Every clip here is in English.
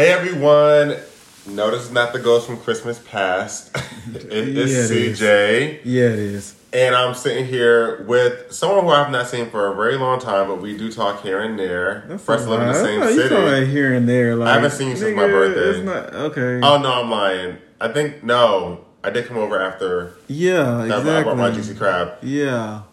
Hey everyone! No, this is not the ghost from Christmas past. it is Yeah, it CJ, Yeah, it is. and I'm sitting here with someone who I've not seen for a very long time, but we do talk here and there. First, live in the same Oh, you city. talking here and there. Like, I haven't seen you since my birthday. Not okay. Oh no, I'm lying. I think no, I did come over after yeah, that. I brought my juicy crab. Yeah,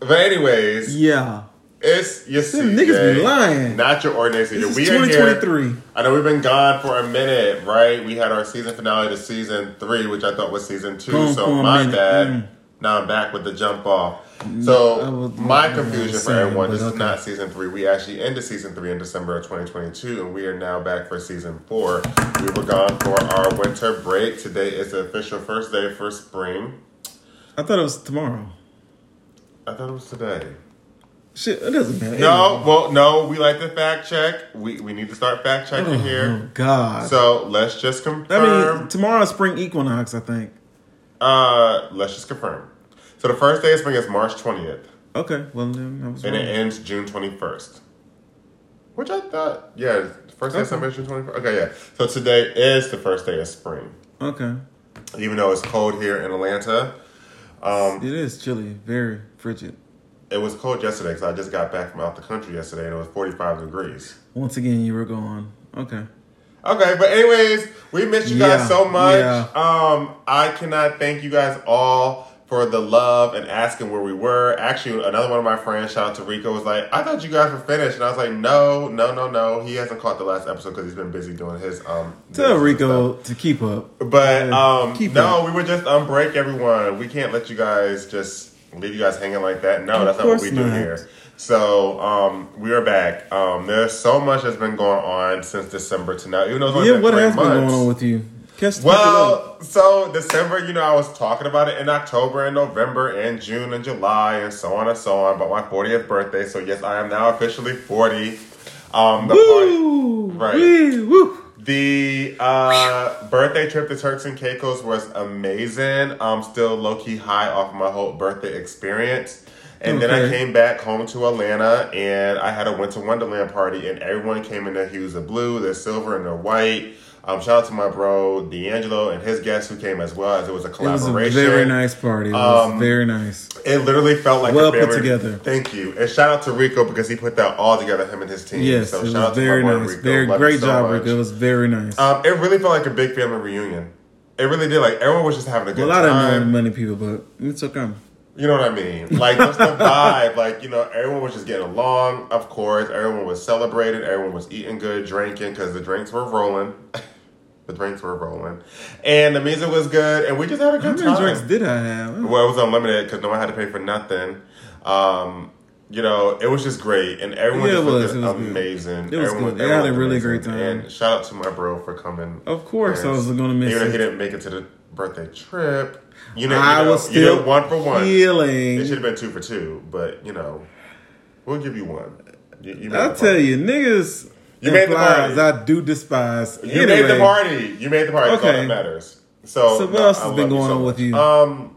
But anyways, yeah. It's your Them CJ, niggas be lying. Not your ordinary is we are here. 2023. I know we've been gone for a minute, right? We had our season finale to season three, which I thought was season two. Gone so a my minute, bad. mm. Now I'm back with the jump off. So my confusion for everyone: this is not season three. We actually ended season three in December of 2022, and we are now back for season four. We were gone for our winter break. Today is the official first day for spring. I thought it was tomorrow. I thought it was today. Shit, it doesn't matter. No, well, no. We like to fact check. We we need to start fact checking Oh, here. God. So let's just confirm. I mean, tomorrow's spring equinox. I think. Uh, let's just confirm. So the first day of spring is March 20th, Okay. Well, then I was and wrong. it ends June 21st. Which I thought, yeah, first day of Okay. summer is June 21st. Okay, yeah. So today is the first day of spring, Okay. even though it's cold here in Atlanta. Um, It is chilly. Very frigid. It was cold yesterday because I just got back from out the country yesterday, and it was 45 degrees. Once again, you were gone. Okay. Okay, but anyways, we missed you guys so much. yeah. Um, I cannot thank you guys all for the love and asking where we were. Actually, another one of my friends, shout out to Rico, was like, "I thought you guys were finished," and I was like, "No, no, no, no. He hasn't caught the last episode because he's been busy doing his um." Tell Rico to keep up. But um, Keep no, up. we would just on break, everyone. We can't let you guys just leave you guys hanging like that. No, Of that's not what we do here. So um, we are back. Um, there's so much that's been going on since December to now. Even though Yeah, what has been going on with you? Catch the people up. Well, so December, you know, I was talking about it in October and November and June and July and so on and so on. But my 40th birthday, so yes, I am now officially 40. Um, the party, Woo! Right. Wee, woo! The uh, birthday trip to Turks and Caicos was amazing. I'm still low key high off my whole birthday experience. And then I came back home to Atlanta and I had a Winter Wonderland party and everyone came in their hues of blue, their silver, and their white. Um, shout out to my bro D'Angelo and his guests who came as well as it was a It was a collaboration. very nice party. It was Um, very nice. It literally felt like Well a put together. Thank you, and shout out to Rico because he put that all together. Him and his team. Yes, so it shout out was to very nice. Rico. Very Love great so job, much. Rico. It was very nice. Um, it really felt like a big family reunion. It really did. Like everyone was just having a good well, I know time. many people, but it's okay. You know what I mean? Like just the vibe. Like you know, everyone was just getting along. Of course, everyone was celebrating. Everyone was eating good, drinking because the drinks were rolling. the drinks were rolling, and the music was good, and we just had a good How good many time. drinks did I have? Well, it was unlimited because no one had to pay for nothing. Um, you know, it was just great, and everyone Yeah, it was. It was good. amazing. It was everyone, good. They had a was really amazing. great time. And shout out to my bro for coming. Of course, I was going to miss Even though he didn't make it to the birthday trip, you know, I you know, was you did still one for one. feeling. It should have been two for two, but you know, we'll give you one. You, you I the tell you, niggas. You made the party. I do despise. you made the party. You made the party. Okay. that matters. So, So what no, else has been going so on with you? Um,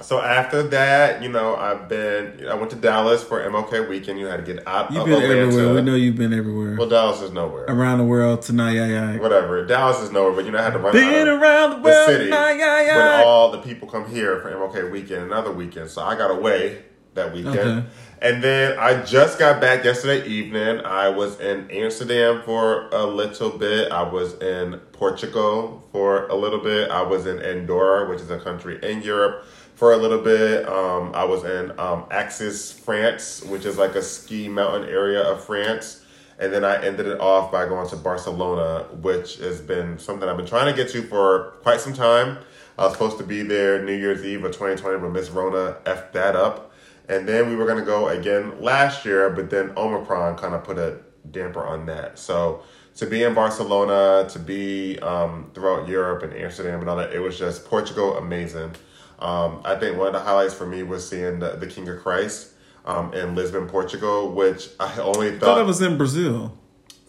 so after that, you know, I've been. I went to Dallas for MLK weekend. You had to get out. You've been Atlanta. everywhere. We know you've been everywhere. Well, Dallas is nowhere. Around the world tonight, yeah, yeah. Whatever. Dallas is nowhere, but you know, I had to run Been out of around the the city tonight, yeah, when all the people come here for MLK weekend another weekend. So I got away that weekend. Okay. And then I just got back yesterday evening. I was in Amsterdam for a little bit. I was in Portugal for a little bit. I was in Andorra, which is a country in Europe, for a little bit. Um, I was in um, Axis, France, which is like a ski mountain area of France. And then I ended it off by going to Barcelona, which has been something I've been trying to get to for quite some time. I was supposed to be there New Year's Eve of 2020, but Miss Rona effed that up. And then we were going to go again last year, but then Omicron kind of put a damper on that. So to be in Barcelona, to be um, throughout Europe and Amsterdam and all that, it was just Portugal amazing. Um, I think one of the highlights for me was seeing the, the King of Christ um, in Lisbon, Portugal, which I only I thought thought it was in Brazil.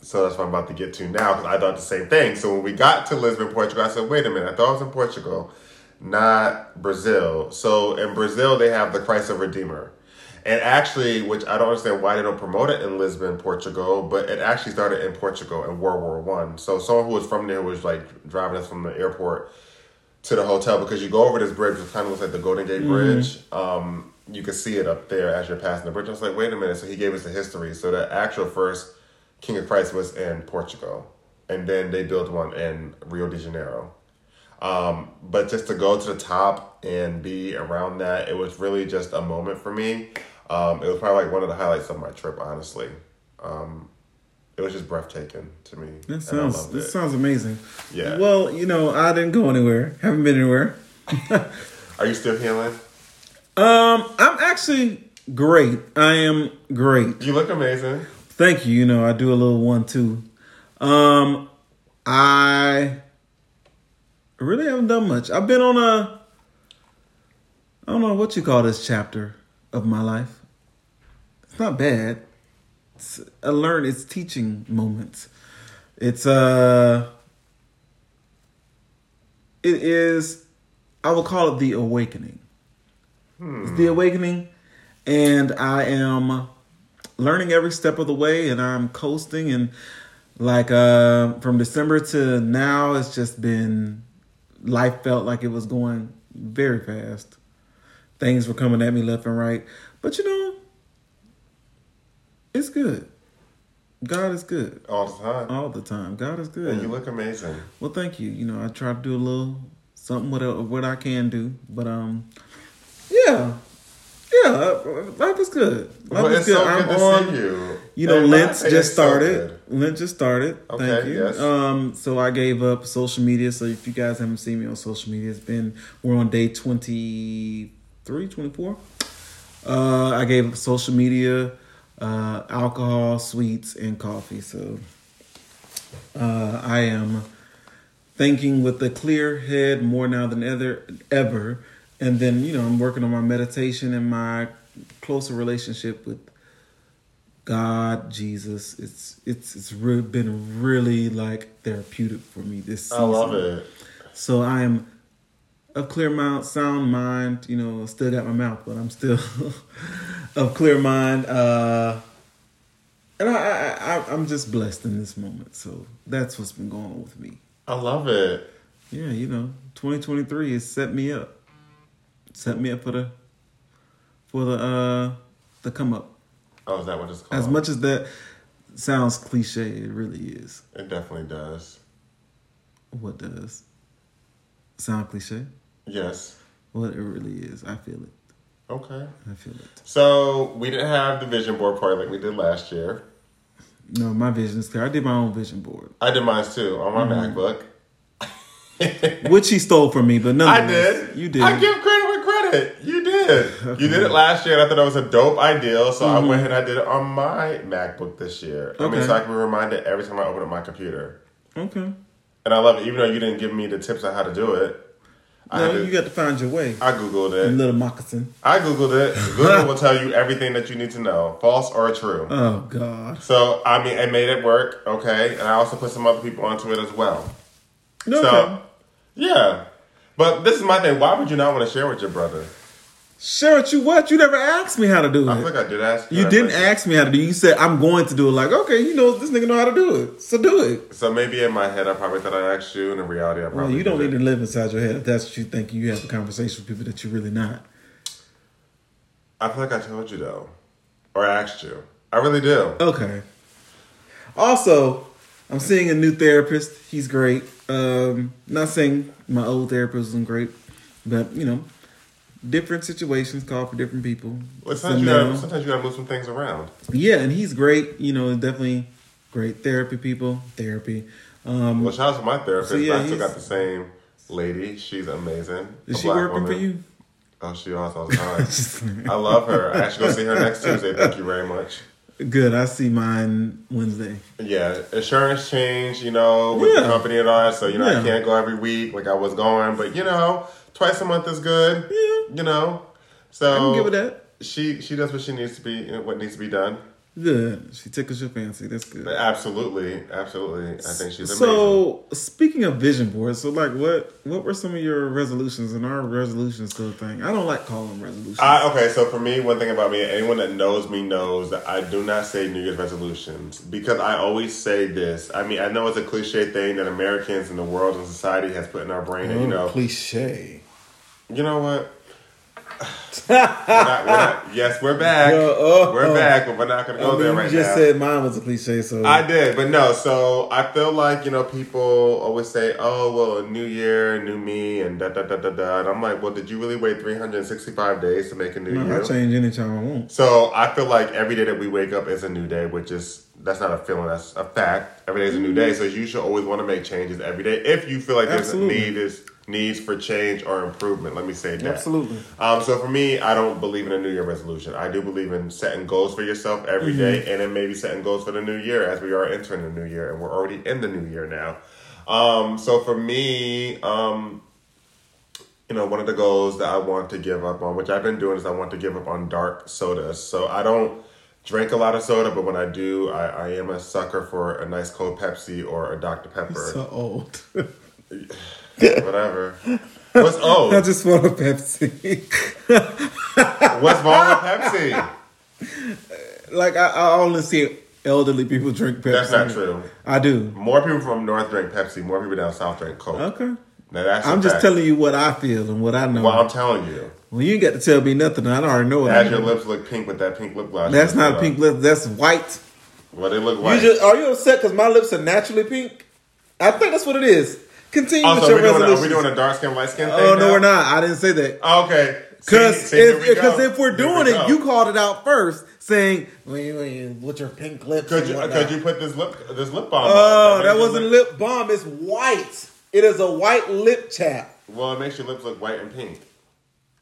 so that's what I'm about to get to now because I thought the same thing. So when we got to Lisbon, Portugal, I said, wait a minute, I thought it was in Portugal, not Brazil. So in Brazil, they have the Christ of Redeemer. And actually, which I don't understand why they don't promote it in Lisbon, Portugal, but it actually started in Portugal in World War One. So someone who was from there was like driving us from the airport to the hotel because you go over this bridge, which kind of looks like the Golden Gate Bridge. Um, you can see it up there as you're passing the bridge. I was like, wait a minute. So he gave us the history. So the actual first King of Christ was in Portugal, and then they built one in Rio de Janeiro. Um, but just to go to the top and be around that, it was really just a moment for me. Um, it was probably like one of the highlights of my trip, honestly. Um, it was just breathtaking to me. That sounds that sounds amazing. Yeah. Well, you know, I didn't go anywhere. Haven't been anywhere. Are you still healing? Um, I'm actually great. I am great. You look amazing. Thank you. You know, I do a little one too. Um, I really haven't done much. I've been on a I don't know what you call this chapter of my life. It's not bad. It's a learn. It's teaching moments. It's uh. It is. I will call it the awakening. It's the awakening, and I am learning every step of the way, and I'm coasting. And like uh, from December to now, it's just been life felt like it was going very fast. Things were coming at me left and right, but you know, it's good. God is good All the time. all the time. God is good. And you look amazing. Well, thank you. You know, I try to do a little something what I- what I can do, but um, yeah, yeah, uh, life is good. Life Well, is good. so I'm good on. you. You know, And Lent's just so started. good. Lent just started. Thank Okay, you. yes. Um, so I gave up social media. So if you guys haven't seen me on social media, it's been we're on day 23, 24. Uh, I gave up social media, uh, alcohol, sweets, and coffee. So uh, I am thinking with a clear head more now than ever ever and then you know i'm working on my meditation and my closer relationship with god jesus it's it's it's re- been really like therapeutic for me this season. I love it. so i am of clear mind sound mind you know still got my mouth but i'm still of clear mind uh and I, I, I, I'm just blessed in this moment. So that's what's been going on with me. I love it. Yeah, you know, 2023 has set me up. Set me up for the for the uh the come up. Oh, is that what it's called? As much as that sounds cliche, it really is. It definitely does. What does sound cliche? Yes. Well, it really is. I feel it. Okay. I feel it. So we didn't have the vision board party like we did last year. No, my vision is clear. I did my own vision board, I did mine too on my Mm-hmm. MacBook. which he stole from me. But no, I did. You did. I give credit where credit. You did. You did it last year, and I thought that was a dope idea. So I went ahead and I did it on my MacBook this year. I mean, Mm-hmm. Okay. so I can be reminded every time I open up my computer. okay. And I love it, even though you didn't give me the tips on how to do it. No, to- you got to find your way. I googled it. little moccasin. I googled it. Google will tell you everything that you need to know, false or true. Oh God. So I mean, I made it work, okay, and I also put some other people onto it as well. No. So, yeah. But this is my thing. Why would you not want to share with your brother? Share you what? You never asked me how to do it. feel like I did ask You that, didn't ask me how to do it. You said I'm going to do it. Like, okay, you know this nigga know how to do it, so do it. So maybe in my head, I probably thought I asked you, and in reality, I probably Well, you don't need to live inside your head if that's what you think. You have a conversation with people that you're really not. I feel like I told you though, or asked you. I really do. Okay. Also, I'm seeing a new therapist. He's great. Um, not saying my old therapist wasn't great, but you know, different situations call for different people. Well, So sometimes, you gotta, sometimes you gotta move some things around. yeah, and he's great. You know, definitely great therapy people. Therapy. Um, Well, shout out to my therapist. So, yeah, I still got the same lady. She's amazing. is she working for you? Oh, she also all the. I love her. I actually go see her next Tuesday. Thank you very much. Good. I see mine Wednesday. Yeah, insurance change, you know, with the company and all that. So, you know, I can't go every week like I was going, but you know, twice a month is good. Yeah. You know, so I can give it that. she she does what she needs to be, what needs to be done. Yeah, She tickles your fancy. That's good. Absolutely, absolutely. I think she's amazing. So speaking of vision boards, so like what what were some of your resolutions and our resolutions still a thing? I don't like calling them resolutions. I, okay, so for me, one thing about me, anyone that knows me knows that I do not say New Year's resolutions because I always say this. I mean, I know it's a cliche thing that Americans and the world and society has put in our brain, and you oh, know, cliche. You know what? we're not, we're not, yes, we're back. Well, oh, we're oh. back, but we're not going to I go mean, there you right just now. said mine was a cliche, so I did, but no. So I feel like you know people always say, "Oh, well, a new year, new me," and da da da da da. And I'm like, well, did you really wait 365 days to make a new No, year? I change anytime I want. So I feel like every day that we wake up is a new day, which is that's not a feeling, that's a fact. Every day is a new mm-hmm. day, so you should always want to make changes every day if you feel like there's Absolutely. a need is needs for change or improvement. Let me say that. Absolutely. Um, so for me, I don't believe in a New Year resolution. I do believe in setting goals for yourself every Mm-hmm. day, and then maybe setting goals for the new year as we are entering the new year, and we're already in the new year now. Um, so for me, um, you know, one of the goals that I want to give up on, which I've been doing, is I want to give up on dark sodas. So I don't drink a lot of soda, but when I do, I, I am a sucker for a nice cold Pepsi or a Dr. Pepper, So old. whatever. What's oh. I oh? just want a Pepsi. What's wrong with Pepsi? like I, I only see elderly people drink Pepsi. That's not true. I do. More people from North drink Pepsi. More people down South drink Coke. Okay. Now that's. I'm just fact. telling you what I feel and what I know. Well, I'm telling you. well, you ain't got to tell me nothing. I already know As your lips look pink with that pink lip gloss. That's not pink on. lips. That's white. Well, they look white. You just are you upset because my lips are naturally pink? I think that's what it is. Continue oh, with your we're doing, a, are we doing a dark skin, light skin oh, thing? oh no, now? we're not. I didn't say that. Oh, okay. Because see, we if, if we're Here we doing it, you called it out first, saying, well, you, you, "With your pink lips." Could you whatnot." could you put this lip this lip balm? Oh, on? that wasn't lip- lip balm. It's white. It is a white lip chap. Well, it makes your lips look white and pink.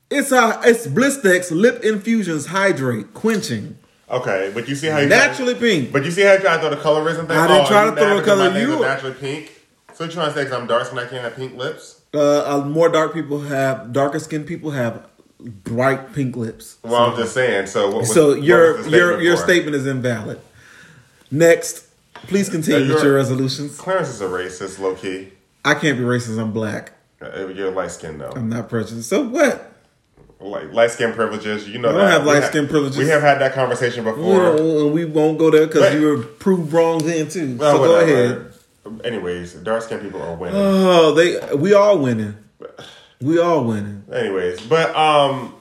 It's a it's Blistex lip infusions hydrate quenching Okay, but you see how you naturally pink. But you see how you try to throw the colorism thing? On? I didn't Oh, try to throw a color. You- naturally pink. So you trying to say because I'm dark skin I can't have pink lips? Uh, uh, more dark people have darker skinned people have bright pink lips. Well, I'm just saying. So what was, so your your your for? statement is invalid. Next, please continue Yeah, with your resolutions. Clarence is a racist, low key. I can't be racist. I'm black. Uh, You're light skinned though. I'm not prejudiced. So what? Like light skin privileges, you know. I don't that. have We light-skin privileges. We have had that conversation before. don't- we won't go there because you were proved wrong then too. Well, so go ahead. Anyways, dark skinned people are winning. Oh, they we all winning. We all winning. Anyways, but um,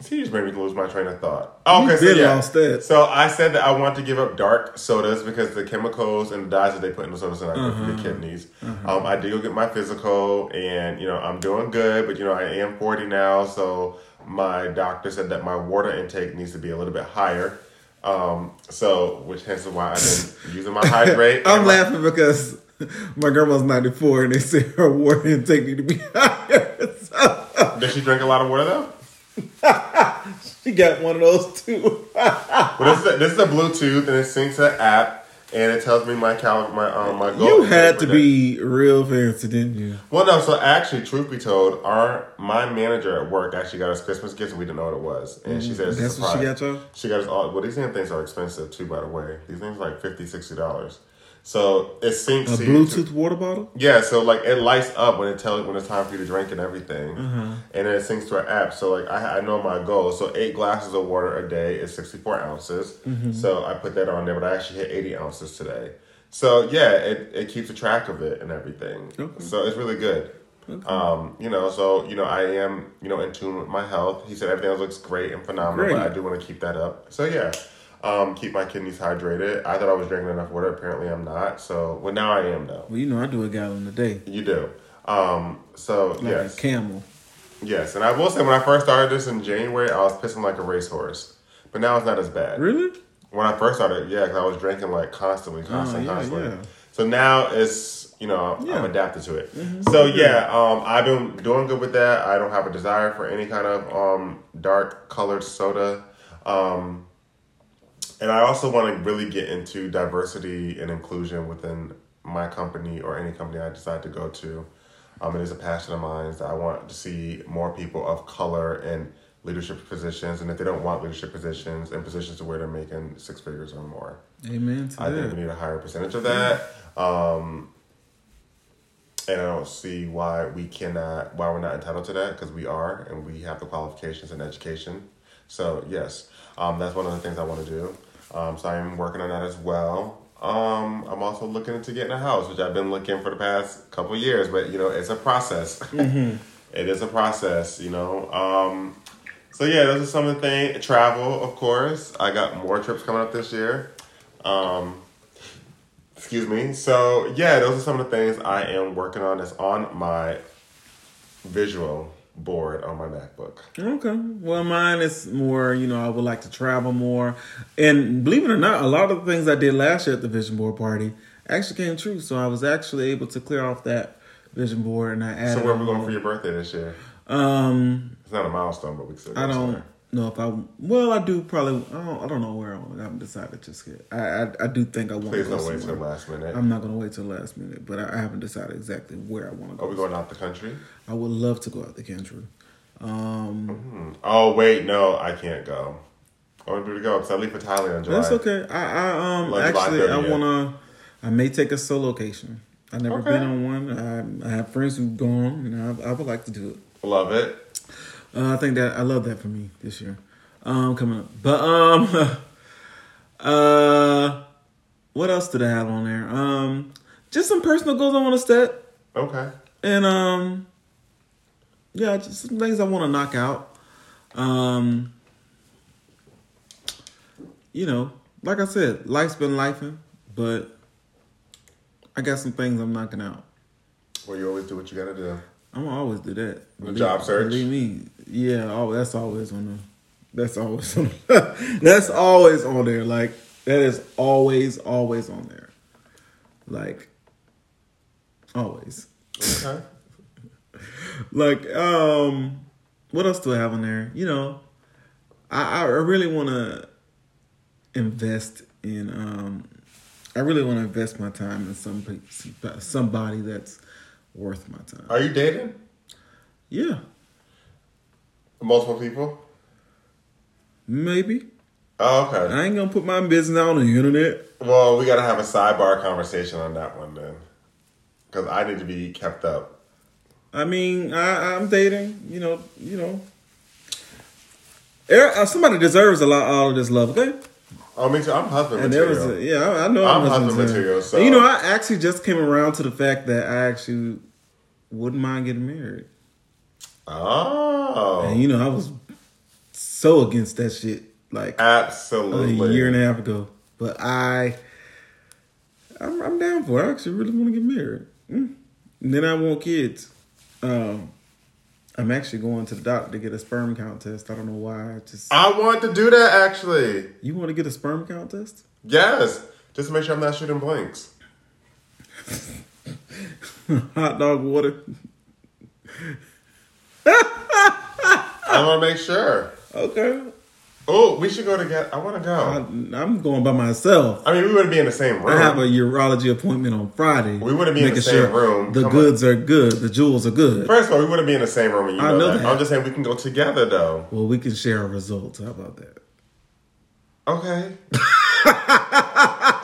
see, you just made me lose my train of thought. Oh, okay, so yeah, lost that. so I said that I want to give up dark sodas because the chemicals and the dyes that they put in the sodas are not good Uh-huh. for your kidneys. Um, I did go get my physical, and you know I'm doing good, but you know I am 40 now, so my doctor said that my water intake needs to be a little bit higher. Um, so which hence is why I've been using my hydrate. I'm my- laughing because my grandma's 94 and they say her water intake need to be higher. So, Does she drink a lot of water though? she got one of those too. Well, this is a, this is a Bluetooth and it syncs to an app and it tells me my cal my um my goal. you had to be real fancy, didn't you? Well, no. So actually, truth be told, our my manager at work actually got us Christmas gifts and we didn't know what it was, and she said it's a Mm, That's what she got y'all? She got us all. Well, these damn things are expensive too, by the way. These things are like 50 dollars. So it syncs A to you to- Bluetooth water bottle? yeah, so like it lights up when it tells when it's time for you to drink and everything, Uh-huh. and then it syncs to an app. So like I, I know my goal. So eight glasses of water a day is sixty four ounces. Mm-hmm. So I put that on there, but I actually hit eighty ounces today. So yeah, it, it keeps a track of it and everything. Okay. So it's really good. Um, you know, so you know, I am you know in tune with my health. He said everything else looks great and phenomenal, Great. but I do want to keep that up. So yeah. Um, keep my kidneys hydrated. I thought I was drinking enough water. Apparently, I'm not. So, well, now I am though. Well, you know I do a gallon a day. You do. Um, so Like yes, a camel. yes, and I will say when I first started this in January, I was pissing like a racehorse, but now it's not as bad. Really? When I first started, yeah, because I was drinking like constantly, constantly, Oh, yeah, constantly. yeah. So now it's you know I'm Mm-hmm. adapted to it. So yeah, um, I've been doing good with that. I don't have a desire for any kind of um, dark colored soda. Um, and I also want to really get into diversity and inclusion within my company or any company I decide to go to. Um, it is a passion of mine that I want to see more people of color in leadership positions, and if they don't want leadership positions and positions to where they're making six figures or more. Amen to I that. think we need a higher percentage of that. Um, and I don't see why we cannot, why we're not entitled to that, because we are, and we have the qualifications and education. So yes, um, that's one of the things I want to do. Um, so I'm working on that as well. Um, I'm also looking into getting a house, which I've been looking for the past couple years, but you know, it's a process. It is a process, you know. Um, so yeah, those are some of the things. Travel, of course. I got more trips coming up this year. Um, excuse me. So yeah, those are some of the things I am working on. That's on my visual board on my MacBook. Okay. Well, mine is more, you know, I would like to travel more. And believe it or not, a lot of the things I did last year at the vision board party actually came true. So I was actually able to clear off that vision board and I added. So where are we going for your birthday this year? Um, It's not a milestone, but we still. I don't. Know if I. Well, I do probably. I don't. I don't know where I want. I haven't decided just yet. I. I, I do think I want to Please go don't wait till last minute. I'm not gonna wait till last minute, but I, I haven't decided exactly where I want to go. Are we going out the country? I would love to go out the country. Um, Hmm. Oh wait, no, I can't go. I want to go because I leave for Thailand in July. that's okay. I. I um. Actually, I wanna. I may take a solocation. I've never Okay. been on one. I, I have friends who've gone, and I, I would like to do it. Love it. Uh, I think that I love that for me this year. Um, coming up, but um, uh, what else did I have on there? Um, just some personal goals I want to set, Okay. and um, yeah, just some things I want to knock out. Um, you know, like I said, life's been lifing, but I got some things I'm knocking out. Well, you always do what you gotta do. I'm gonna always do that. The job search? Believe me. Yeah, oh, that's always on the. That's always on. that's always on there. Like that is always, always on there. Like always. Okay. Like um, what else do I have on there? You know, I I really want to invest in um, I really want to invest my time in some somebody that's worth my time. Are you dating Yeah, multiple people? maybe. Oh, okay. I ain't gonna put my business out on the internet. Well, we gotta have a sidebar conversation on that one then, because I need to be kept up. I mean, I, I'm dating. You know, you know. Er- uh, Somebody deserves a lot all of this love, okay? Oh, me too. I'm husband And there was, material. a, yeah, I, I know I'm I'm husband husband material, so- And you know, I actually just came around to the fact that I actually wouldn't mind getting married. oh, And you know, I was so against that shit like absolutely a year and a half ago. But I, I'm, I'm down for it. I actually really want to get married. Mm. And then I want kids. Um, I'm actually going to the doctor to get a sperm count test. I don't know why. I just I want to do that actually. you want to get a sperm count test? Yes, just to make sure I'm not shooting blanks. Hot dog water. I want to make sure. Okay. Oh, we should go together. I want to go. I, I'm going by myself. I mean, we wouldn't be in the same room. I have a urology appointment on Friday. We wouldn't be in the same room. The Come goods are good. The jewels are good. First of all, we wouldn't be in the same room. You I know, that. that. I'm just saying we can go together though. Well, we can share our results. How about that? Okay.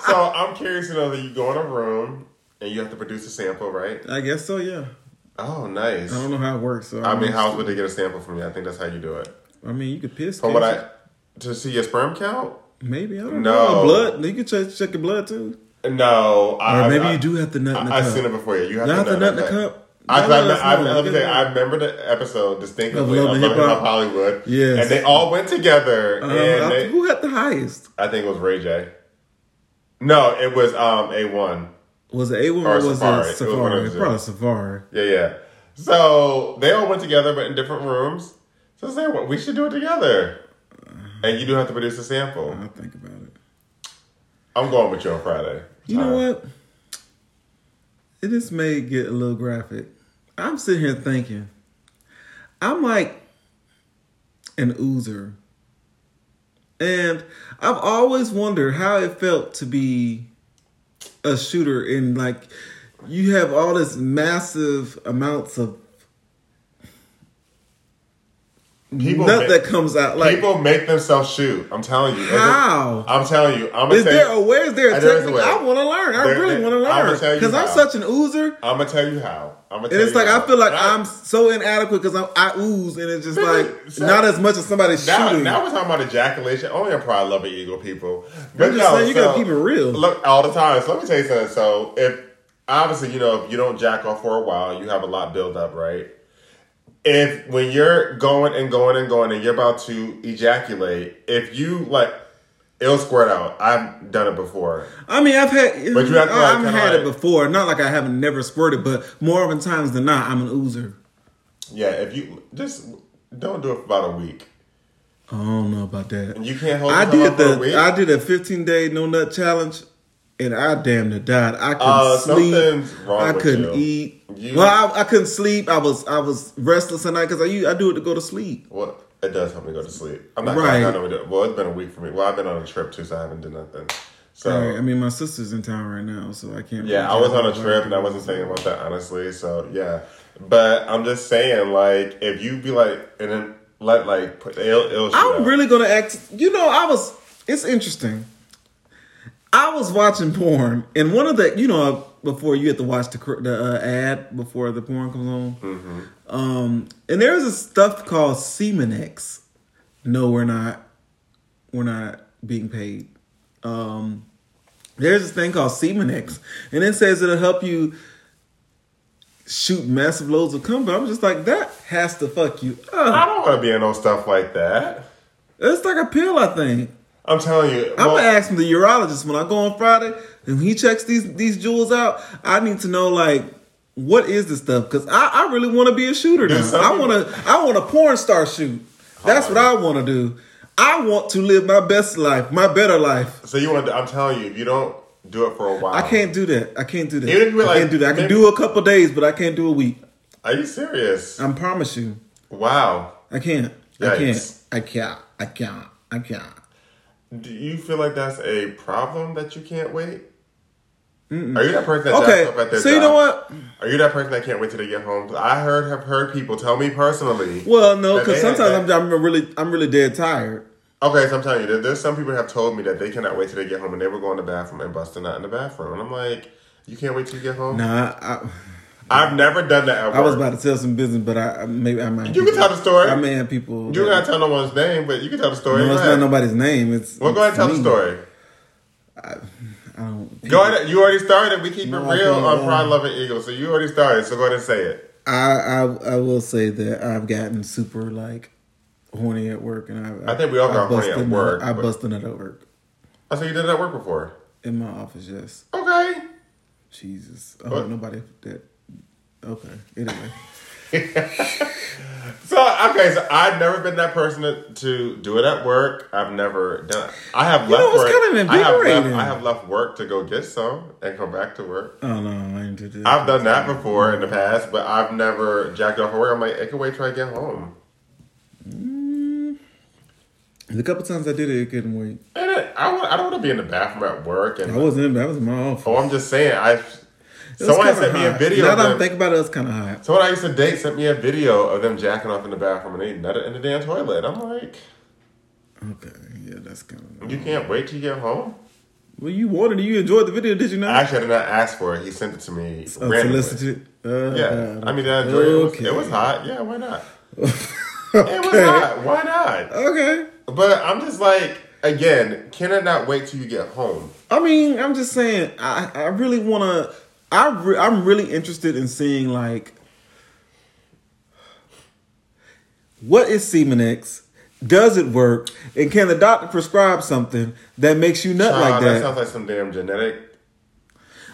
so I'm curious to know that you go in a room and you have to produce a sample, right? I guess so. Yeah. Oh, nice. I don't know how it works. So I mean, don't- how else would they get a sample from you? I think that's how you do it. I mean, you could piss. From what? I to see your sperm count? maybe I don't No. know. Blood. You can check, check your blood too. No, Or I, maybe I, you do have to nut in the I, cup. I've seen it before. Yeah, you have You have to nut in the cup. I, I, us I, know. I. I remember the episode distinctly Of Love Love and and Hip Hop? Hollywood. Yes. And they all went together. Um, and I- they, who had the highest? I think it was Ray J. No, it was um A1. Was it A one Or or was Safaree. it It was Safaree? of the. Probably Safaree. Yeah, yeah. So they all went together, but in different rooms. So say what we should do it together. And you do have to produce a sample. I'll think about it. I'm going with you on Friday. You know what? It just may get a little graphic. I'm sitting here thinking, I'm like an oozer. And I've always wondered how it felt to be a shooter and like you have all this massive amounts of People nut make- that comes out. Like People make themselves shoot. I'm telling you. How? I'm telling you. I'm is tell there a way? Is there a there is a technique? I want to learn. I There- really want to learn tell you because I'm such an oozer. I'm gonna tell you how. I'm gonna And it's like how. I feel like I- I'm so inadequate because I ooze, and it's just like So- not as much as somebody Now, shooting. now we're talking about ejaculation. Oh, Only a pride lover eagle people. But I'm just no, saying you so- gotta keep it real. Look all the time. So let me tell you something. So if obviously you know if you don't jack off for a while, you have a lot built up, right? If when you're going and going and going and you're about to ejaculate, if you like, it'll squirt out. I've done it before. I mean, I've had, But you have to, like, I've had it before. Not like I haven't never squirted, but more often times than not, I'm an oozer. Yeah, if you just don't do it for about a week, I don't know about that. and you can't hold. I did up for a the week. I did a 15 day no nut challenge, and I damn near died. I couldn't Uh, sleep. wrong I couldn't you. eat. You- well, I, I couldn't sleep. I was I was restless at night because I I do it to go to sleep. Well, it does help me go to sleep. I'm not Right. right. gonna do it. Well, it's been a week for me. Well, I've been on a trip too, so I haven't done nothing. So right, I mean, my sister's in town right now, so I can't. yeah, I was on a trip and I wasn't thinking about that honestly. So yeah, but I'm just saying, like, if you be like, and then let like put ill ill. shit I'm out. really gonna act. You know, I was. It's interesting. I was watching porn, and one of the, you know, before you have to watch the the uh, ad before the porn comes on. Mm-hmm. Um, and there's a stuff called Semenex. No, we're not. We're not being paid. Um, there's this thing called Semenex, and it says it'll help you shoot massive loads of cum. But I'm just like, that has to fuck you up. I don't want to be in no stuff like that. It's like a pill, I think. I'm telling you. I'm gonna ask the urologist when I go on Friday and he checks these these jewels out. I need to know like what is this stuff because I, I really want to be a shooter now. I want to I want a porn star shoot. That's oh, what I want to do. I want to live my best life, my better life. so you want? To, I'm telling you, if you don't do it for a while, I can't do that. I can't do that. Even if you I like, can't do that. I can maybe- do a couple days, but I can't do a week. Are you serious? I promise you, wow. I can't. I can't. I can't. I can't. I can't. Do you feel like that's a problem that you can't wait? Are you that person that Okay, up at their so you know what? Are you that person that can't wait till they get home? I heard have heard people tell me personally. Well, no, because sometimes I'm, I'm really I'm really dead tired. Okay, so I'm telling you, there's some people have told me that they cannot wait till they get home and they were going to the bathroom and busting out in the bathroom, and I'm like, you can't wait till you get home. Nah, I, I've never done that. At I was about to tell some business, but I I- maybe I might. You can tell the story. I may have people. You don't gotta tell no one's name, but you can tell the story. No, it's not nobody's name. It's well, go ahead and tell the story. I don't. Go ahead. You already started. We keep No, it I real on Pride Loving Eagle, so you already started. So go ahead and say it. I, I I will say that I've gotten super like horny at work, and I I think we all got horny at work, I busted it at work oh, I said you did that work before. in my office. Yes, Okay. Jesus. Oh, What? nobody that. Okay. Anyway, So okay, so I've never been that person to, to do it at work. I've never done. It. I have You left it's work. kind of I have left. I have left work to go get some and come back to work. oh no, I didn't do that. I've done that before in the past, but I've never jacked off work. I'm like, I can wait till I get home. Mm. The couple times I did it, it couldn't wait. And it, I, want, I don't want to be in the bathroom at work. And I wasn't in. I was in my office. oh, I'm just saying. I someone sent me a video. Now of that I'm them, thinking about it, it's kind of hot. someone I used to date sent me a video of them jacking off in the bathroom and they nutted in the damn toilet. I'm like, Okay, yeah, that's kind of. you can't wait till you get home. Well, you wanted it. You enjoyed the video, did you not? Actually, I did not ask for it. He sent it to me. Oh, randomly. solicited. Uh, Yeah, uh, I mean, I enjoyed it. It was, it was hot. Yeah, why not? It was hot. Why not? Okay. But I'm just like, again, can I not wait till you get home? I mean, I'm just saying. I I really want to. I re- I'm really interested in seeing like what is Semenex. Does it work? And can the doctor prescribe something that makes you nut Child, like that that? sounds like some damn genetic.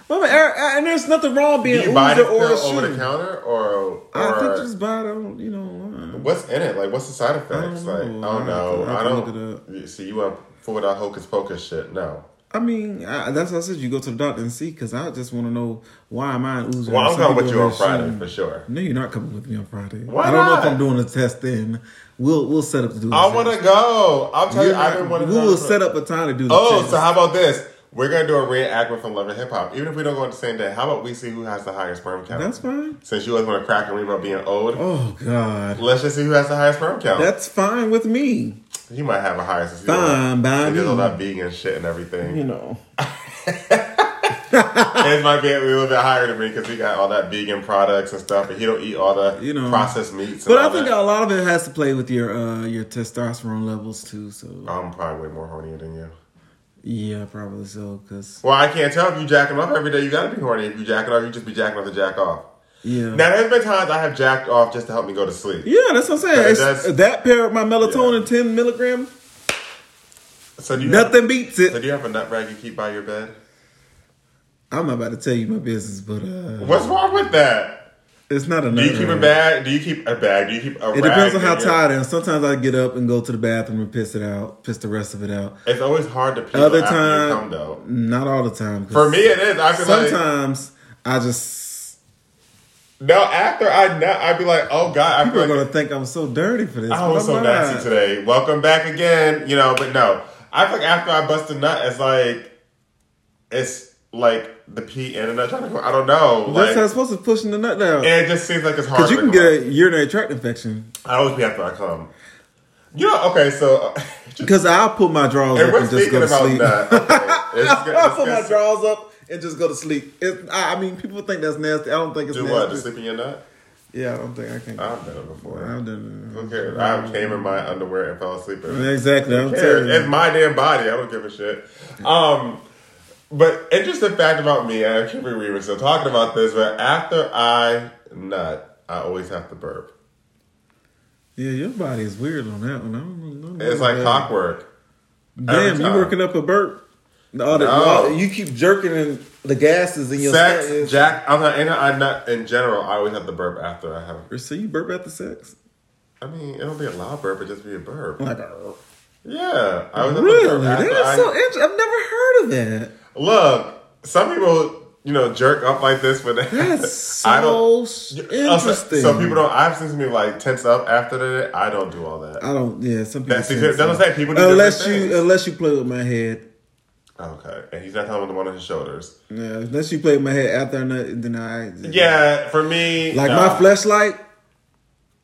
Well, I mean, and there's nothing wrong Do being you buy this or over the counter or, or I think just buy it. on, You know. what's in it? Like, what's the side effects? don't like, know. I have to- I I to don't. look it See, you want full that hocus pocus shit? No. I mean, I, that's what I said. You go to the doctor and see, because I just want to know why am I oozer? Well, I'm coming with you on Friday shown- for sure. No, you're not coming with me on Friday. Why I don't know if? I'm doing a test then. We'll we'll set up to do. I want to go. I'll tell you, You're I've not- been wanting. We will set up a time to do the Oh, test. so how about this? We're gonna do a reenactment from Love and Hip Hop, even if we don't go on the same day. How about we see who has the highest sperm count? That's fine. Since you always want to crack and read about being old, Oh God, let's just see who has the highest sperm count. that's fine with me. He might have a higher. he Fine by He does all that vegan shit and everything. You know, His might be a little bit higher than me because he got all that vegan products and stuff, and he don't eat all the You know. processed meats. But I think that. a lot of it has to play with your uh your testosterone levels too. So I'm probably way more horny than you. yeah, probably so. Cause Well, I can't tell if you jacking off every day. You gotta be horny. If you jacking off, you just be jacking off to jack off. Yeah, Now, there's been times I have jacked off just to help me go to sleep. yeah, that's what I'm saying. That pair of my melatonin ten milligram, So do you nothing Have, beats so it. do you have a nut rag you keep by your bed? I'm not about to tell you my business, but uh, What's wrong with that? it's not a. Do you keep a bag? Do you keep a bag? Do you keep a It rag? depends on how tired I am. Sometimes I get up and go to the bathroom and piss it out, piss the rest of it out. It's always hard to pee Other after you time, come though. not all the time. For me, it is. I feel like sometimes I just no. After I I'd be like, oh god, people are like gonna think I'm so dirty for this. I was so nasty today. Welcome back again. You know, but no, I feel like after I bust a nut, it's like it's like the pee in and nut trying to go. I don't know. That's Like how it's supposed to pushing the nut down. it just seems like it's hard. Because you can get a urinary tract infection. I always be after I come. You know, okay, so uh, Because I'll put my drawers and up and just go to sleep. that. Okay, it's I'll put my drawers up and just go to sleep. It's, I I mean, people think that's nasty. I don't think it's Do nasty. what? To sleep in your nut? Yeah, I don't think I can. I've done it before. I've done Who cares? I came in my underwear and fell asleep. in it. Exactly. Who cares? It's my damn body. I don't give a shit. Um, but interesting fact about me, I can't believe we were still talking about this, but after I nut, I always have to burp. Yeah, your body is weird on that one. I don't know. It's like Damn. clockwork. Damn, you working up a burp? The, No. you keep jerking in the gases in your Sex, stomach. Jack. I'm not. And I nut in general. I always have to burp after I have. So you burp after sex? I mean, it'll be a loud burp, it just be a burp. Like a, Yeah, I to really? burp after That's I- so interesting. I've never heard of that. Look, some people, you know, jerk up like this, but That's I don't. Uh, so interesting. So people don't. I've seen some people like tense up after that. I don't do all that. I don't. Yeah, some people. That's say because- that's what. I'm saying, people do unless you things. unless you play with my head. Okay, and he's not me the one on his shoulders. Yeah, unless you play with my head after I then I. Yeah, for me, Like nah. my flashlight.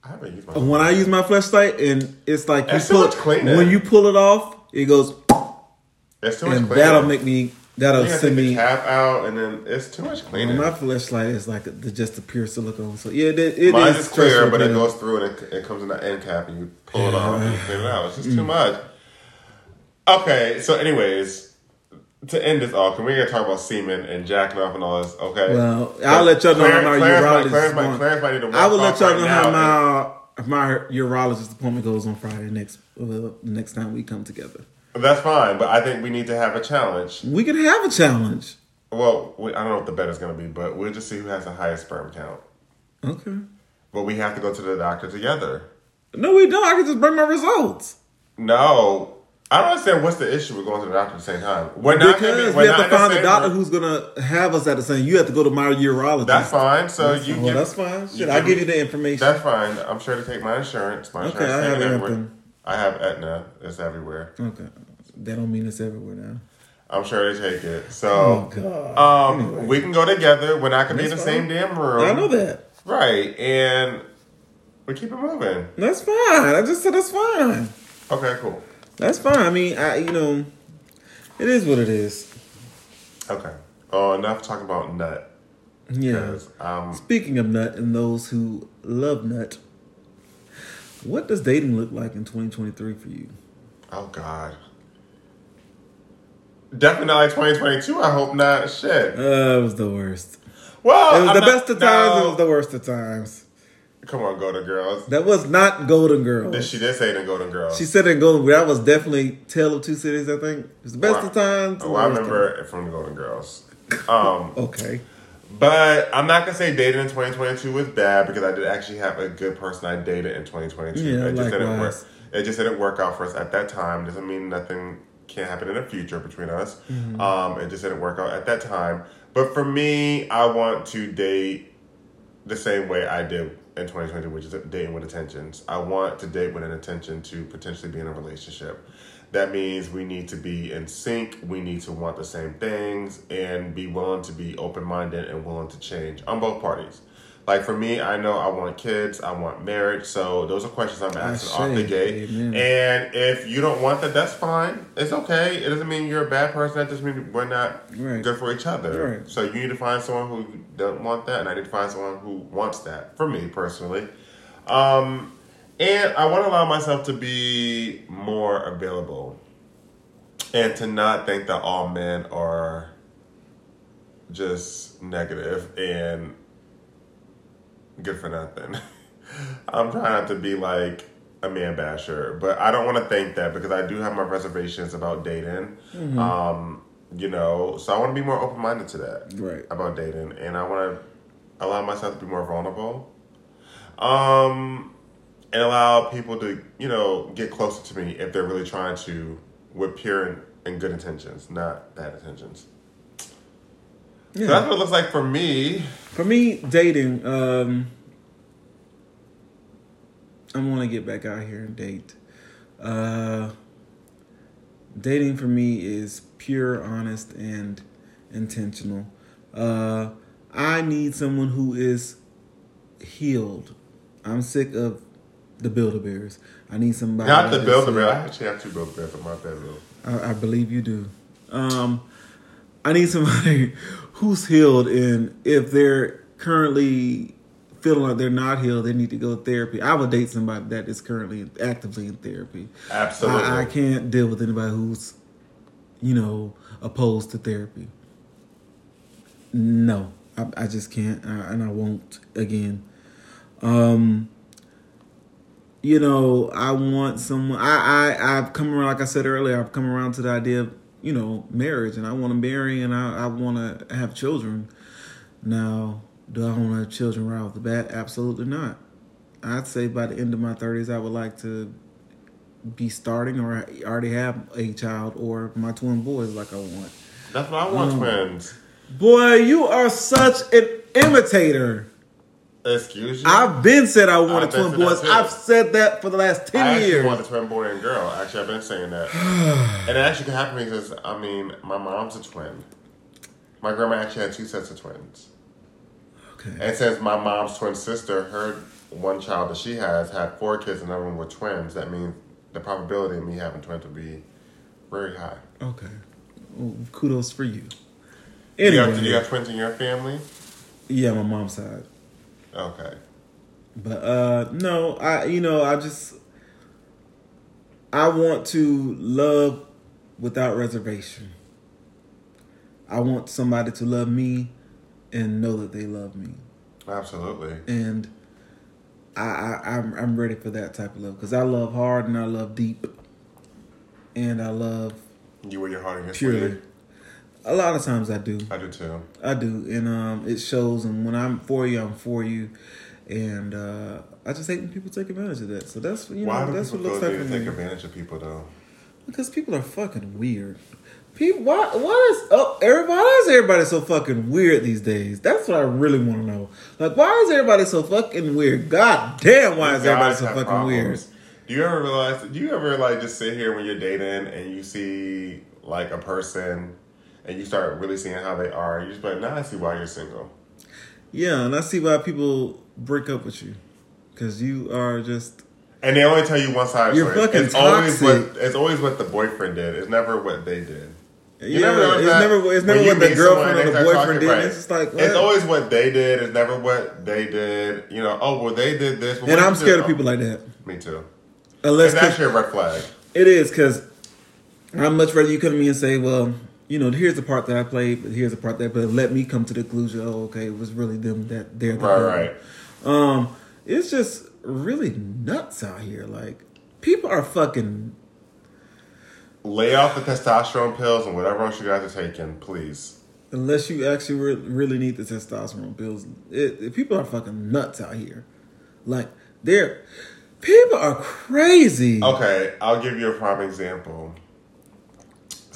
I haven't used my. When I use my flashlight, and it's like you That's too pull when you pull it off, it goes, it's too much and cleaning. that'll make me. That'll You send me. cap out, and then it's too much cleaning. My flashlight is like the, just a pure silicone. So yeah, it, it Mine is is clear, but it goes through and it, it comes in the end cap, and you pull it off and you clean it out. It's just too mm. much. Okay, so anyways, to end this all, can we gonna talk about semen and jacking off and all this? Okay. Well, I'll let y'all know how my Clarence, urologist. might, Clarence. Clarence might need to walk I will let y'all right know how my my urologist appointment goes on Friday next. Well, the next time we come together, That's fine, but I think we need to have a challenge. we can have a challenge. Well, we, I don't know what the bet is going to be, but we'll just see who has the highest sperm count. Okay. But we have to go to the doctor together. No, we don't. I can just bring my results. No, I don't understand what's the issue with going to the doctor at the same time. We're not Because we have not to find a doctor room. who's gonna have us at the same. You have to go to my urologist. That's fine. So you well, give, that's fine. Shit, I'll give you the information. That's fine. I'm sure to take my insurance. My Okay, insurance I have. Anthem. I have Aetna. It's everywhere. okay. That don't mean it's everywhere now. I'm sure they take it. Oh So, God. um, Anyway. we can go together. We're not gonna be in the That's same damn room. I know that. Right, and we keep it moving. That's fine. I just said that's fine. Okay, cool. That's fine. I mean, I you know, it is what it is. Okay. Oh, enough talking about nut. Yeah. Um, Speaking of nut and those who love nut, what does dating look like in 2023 for you? oh God. Definitely not like 2022. I hope not. Shit. Uh, it was the worst. Well, It was I'm the not- best of times. no. It was the worst of times. Come on, Golden Girls. That was not Golden Girls. She did say the Golden Girls. She said in Golden Girls. That was definitely Tale of Two Cities. I think it was the best Wow. of times. Oh, I remember it from the Golden Girls. Um, Okay. but I'm not gonna say dating in 2022 was bad because I did actually have a good person I dated in 2022. Yeah, it just didn't work. It just didn't work out for us at that time. Doesn't mean nothing can't happen in the future between us. Mm-hmm. Um, it just didn't work out at that time. But for me, I want to date the same way I did in 2020, which is dating with intentions. I want to date with an intention to potentially be in a relationship. That means we need to be in sync. We need to want the same things and be willing to be open minded and willing to change on both parties. Like for me, I know I want kids, I want marriage. So those are questions I'm asking off the gate. Amen. And if you don't want that, that's fine. It's okay. It doesn't mean you're a bad person. That just means we're not Right. good for each other. Right. So you need to find someone who doesn't want that, and I need to find someone who wants that. For me personally, um, and I want to allow myself to be more available, and to not think that all men are just negative and good for nothing. I'm trying not to be like a man basher, but I don't want to think that because I do have my reservations about dating. Um, you know, so I want to be more open minded to that Right. about dating, and I want to allow myself to be more vulnerable. Um, and allow people to, you know, get closer to me if they're really trying to with pure and, and good intentions, not bad intentions. Yeah. So that's what it looks like for me. For me, dating, um, I want to get back out here and date. Uh, dating for me is pure, honest, and intentional. Uh, I need someone who is healed. I'm sick of the Build-A-Bears. I need somebody. Not the that is Build a Bear. I actually have two Build a Bears in my bedroom. I, I believe you do. Um, I need somebody who's healed, and if they're currently feeling like they're not healed, they need to go to therapy. I would date somebody that is currently actively in therapy. Absolutely. I, I can't deal with anybody who's, you know, opposed to therapy. No, I, I just can't, uh, and I won't again. Um, you know, I want someone. I I I've come around, like I said earlier, I've come around to the idea of you know marriage, and I want to marry, and I I want to have children. Now, do I want to have children right off the bat? Absolutely not. I'd say by the end of my thirties, I would like to be starting or already have a child or my twin boys like I want. That's what I want, um, twins. Boy, you are such an imitator. Excuse you. I've been said I I wanted twin boys. I've said that for the last ten I years. want a twin boy and girl. Actually, I've been saying that. and it actually can happen because, I mean, my mom's a twin. My grandma actually had two sets of twins. okay. And since my mom's twin sister, her one child that she has had four kids and everyone were twins, that means the probability of me having twins would be very high. Okay. Well, kudos for you. Do you, have, do you have twins in your family? yeah, my mom's side. Okay. But uh no, I you know, I just I want to love without reservation. I want somebody to love me and know that they love me. Absolutely. And I, I I'm I'm ready for that type of love because I love hard and I love deep, and I love You wear your heart on your purely. sleeve. A lot of times I do. I do too. I do, and um, it shows. And when I'm for you, I'm for you, and uh, I just hate when people take advantage of that. So that's you Why know do that's what looks like for take advantage of people though? Because people are fucking weird. People, why? Why is oh everybody? Why is everybody so fucking weird these days? That's what I really want to know. Like, why is everybody so fucking weird? God damn, why is everybody so fucking problems. weird? Do you ever realize? Do you ever like just sit here when you're dating and you see like a person and you start really seeing how they are? You just like, now I see why you're single. Yeah, and I see why people break up with you because you are just And they only tell you one side. You're story. fucking it's always what it's always what the boyfriend did. It's never what they did. You yeah. never it's that? never it's never what the girlfriend or the boyfriend did. right. It's just like It's always what they did. It's never what they did. You know, oh well, they did this. and I'm scared did- of people like that. Me too. Unless It's actually a red flag. It is because I'd much rather you come to me and say, "Well, you know, here's the part that I played, but here's the part that." But let me come to the conclusion. Oh, okay, it was really them that they're the Right, right. Um, it's just really nuts out here. Like people are fucking. Lay off the testosterone pills and whatever else you guys are taking, please. Unless you actually re- really need the testosterone pills, it, it- people are fucking nuts out here. Like they're people are crazy. Okay, I'll give you a prime example.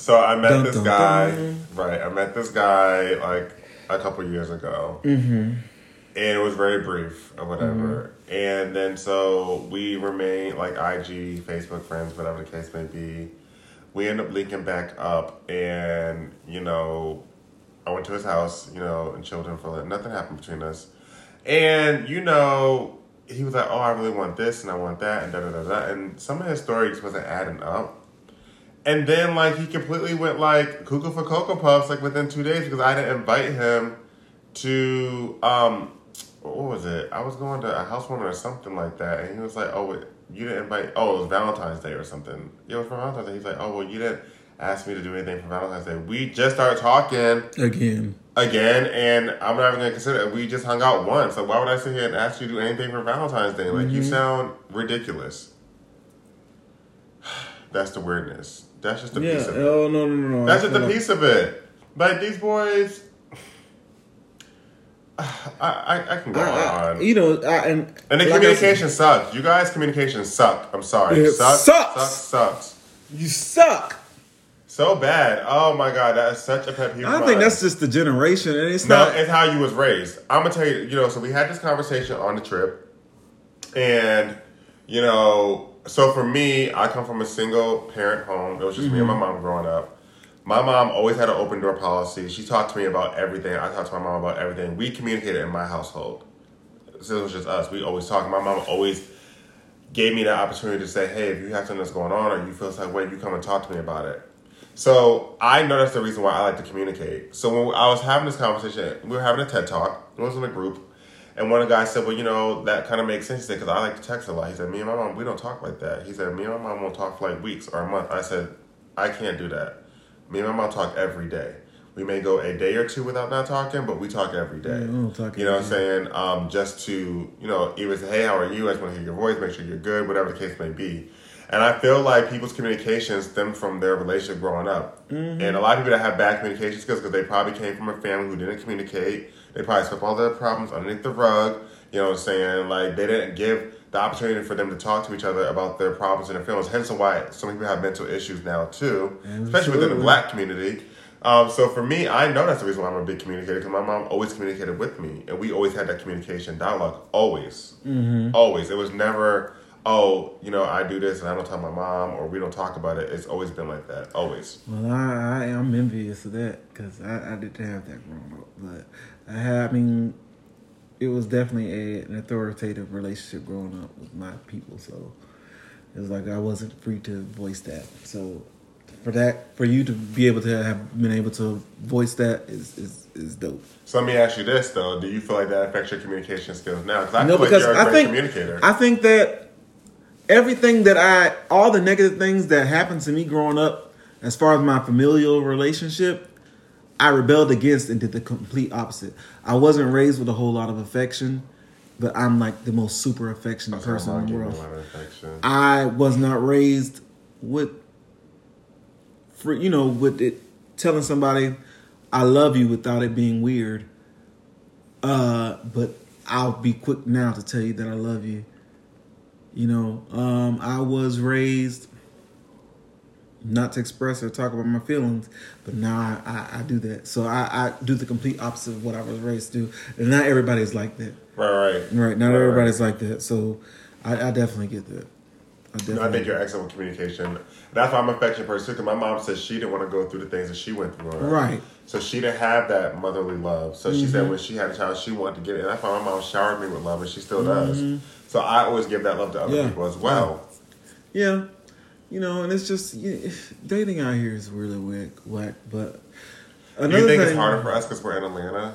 So I met Dun, this dun, guy, dun. right? I met this guy like a couple years ago, mm-hmm. and it was very brief or whatever. And then so we remained like IG, Facebook friends, whatever the case may be. we end up linking back up, and you know, I went to his house, you know, and chilled him for like nothing happened between us, and you know, he was like, "Oh, I really want this and I want that," and da da da da, and some of his stories wasn't adding up. And then like he completely went like cuckoo for cocoa puffs like within two days because I didn't invite him to um what was it? I was going to a housewarming or something like that, and he was like, "Oh, wait, you didn't invite? Oh, it was Valentine's Day or something. Yeah, it was for Valentine's Day." He's like, "Oh, well, you didn't ask me to do anything for Valentine's Day. We just started talking Again. again, and I'm not even gonna consider it. We just hung out once. So why would I sit here and ask you to do anything for Valentine's Day? Like you sound ridiculous. That's the weirdness. That's just a Yeah. piece of it. Oh no no no no. That's I just a piece of it. Like these boys. I, I, I can go I- I- on. you know, I, and And the like I communication sucks. You guys' communication suck. I'm sorry. It sucks, sucks. Sucks. Sucks. you suck. So bad. Oh my god, that is such a pet peeve. I think that's just the generation, and it's no. not. It's how you was raised. I'm gonna tell you. You know, so we had this conversation on the trip, and you know, so for me, I come from a single parent home. It was just me and my mm-hmm. mom growing up. My mom always had an open door policy. She talked to me about everything. I talked to my mom about everything. We communicated in my household. So it was just us. We always talked. My mom always gave me the opportunity to say, hey, if you have something that's going on or you feel some way, you come and talk to me about it. So I know that's the reason why I like to communicate. So when I was having this conversation, we were having a TED talk. It was in a group. And one of the guys said, well, you know, that kind of makes sense. He said, because I like to text a lot. He said, me and my mom, we don't talk like that. He said, me and my mom won't talk for like weeks or a month. I said, I can't do that. Me and my mom talk every day. We may go a day or two without not talking, but we talk every day. Yeah, talk you know what I'm saying? Um, just to, you know, either say, hey, how are you? I just want to hear your voice, make sure you're good, whatever the case may be. And I feel like people's communications stem from their relationship growing up. Mm-hmm. And a lot of people that have bad communication skills because they probably came from a family who didn't communicate. They probably swept all their problems underneath the rug. You know what I'm saying? Like they didn't give the opportunity for them to talk to each other about their problems and their feelings. Hence why so many people have mental issues now too, especially within the black community. Um, so for me, I know that's the reason why I'm a big communicator because my mom always communicated with me, and we always had that communication dialogue. Always, Mm-hmm. always. It was never, oh, you know, I do this and I don't tell my mom, or we don't talk about it. It's always been like that. Always. Well, I, I am envious of that because I, I didn't have that growing up, but I had. I mean, it was definitely a, an authoritative relationship growing up with my people, so it was like I wasn't free to voice that. So for that, for you to be able to have been able to voice that is is, is dope. So let me ask you this though: Do you feel like that affects your communication skills now? Because I No, feel because like you're a I think communicator. I think that everything that I, all the negative things that happened to me growing up, as far as my familial relationship, I rebelled against and did the complete opposite. I wasn't raised with a whole lot of affection, but I'm like the most super affectionate my person in the gave me a world. lot of affection. I was not raised with, for you know, with it telling somebody I love you without it being weird. Uh, but I'll be quick now to tell you that I love you. You know, um, I was raised not to express or talk about my feelings, but now I, I, I do that. So I, I do the complete opposite of what I was raised to do, and not everybody's like that. Right, right, Right? Not Right, everybody's like that. So I, I definitely get that. I definitely. No, I think you're excellent with communication. That's why I'm an affectionate person too. Because my mom said she didn't want to go through the things that she went through. up. Right. So she didn't have that motherly love. So she said when she had a child, she wanted to get it. And that's why my mom showered me with love, and she still does. So I always give that love to other Yeah. people as well. Yeah, you know, and it's just yeah, dating out here is really whack. whack but another you think thing, it's harder for us because we're in Atlanta?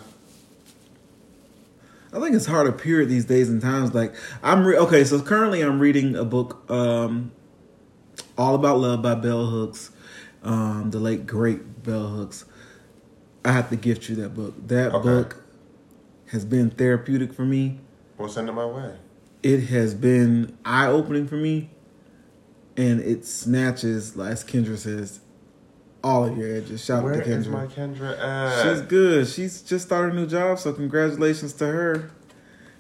I think it's harder, period, these days and times. Like I'm re- okay, so currently I'm reading a book, um, All About Love by Bell Hooks, um, the late great Bell Hooks. I have to gift you that book. That Okay. book has been therapeutic for me. We'll send it my way. It has been eye opening for me, and it snatches, like as Kendra says, all of your edges. Shout Where out to is Kendra. my Kendra at? She's good. She's just started a new job, so congratulations to her.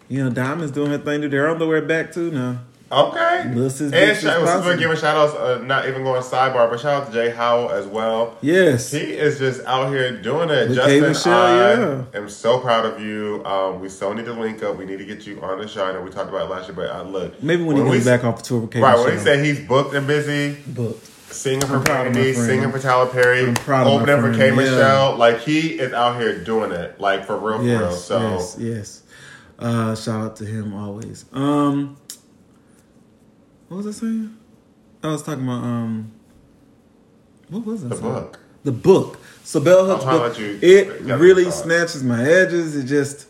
You know, Diamond's doing her thing. too. They're on the way back too now. Okay. Melissa's and bitch shout, is possible. giving shout outs, uh, not even going sidebar, but shout out to Jay Howell as well. Yes. He is just out here doing it. With Justin. Michelle, I yeah. am so proud of you. Um, we still need to link up. We need to get you on the show. I know we talked about it last year, but I look. Maybe when he we comes back off tour with K. Right, when he said he's booked and busy, booked. Singing for Brandy, singing for Tyler Perry, I'm proud of my opening for K yeah. Michelle. Like he is out here doing it, like for real, for real. Yes, So yes, yes. Uh, shout out to him always. Um, what was I saying? I was talking about um, what was it? the book. The book. So Bell Hooks book. you It really snatches my edges. It just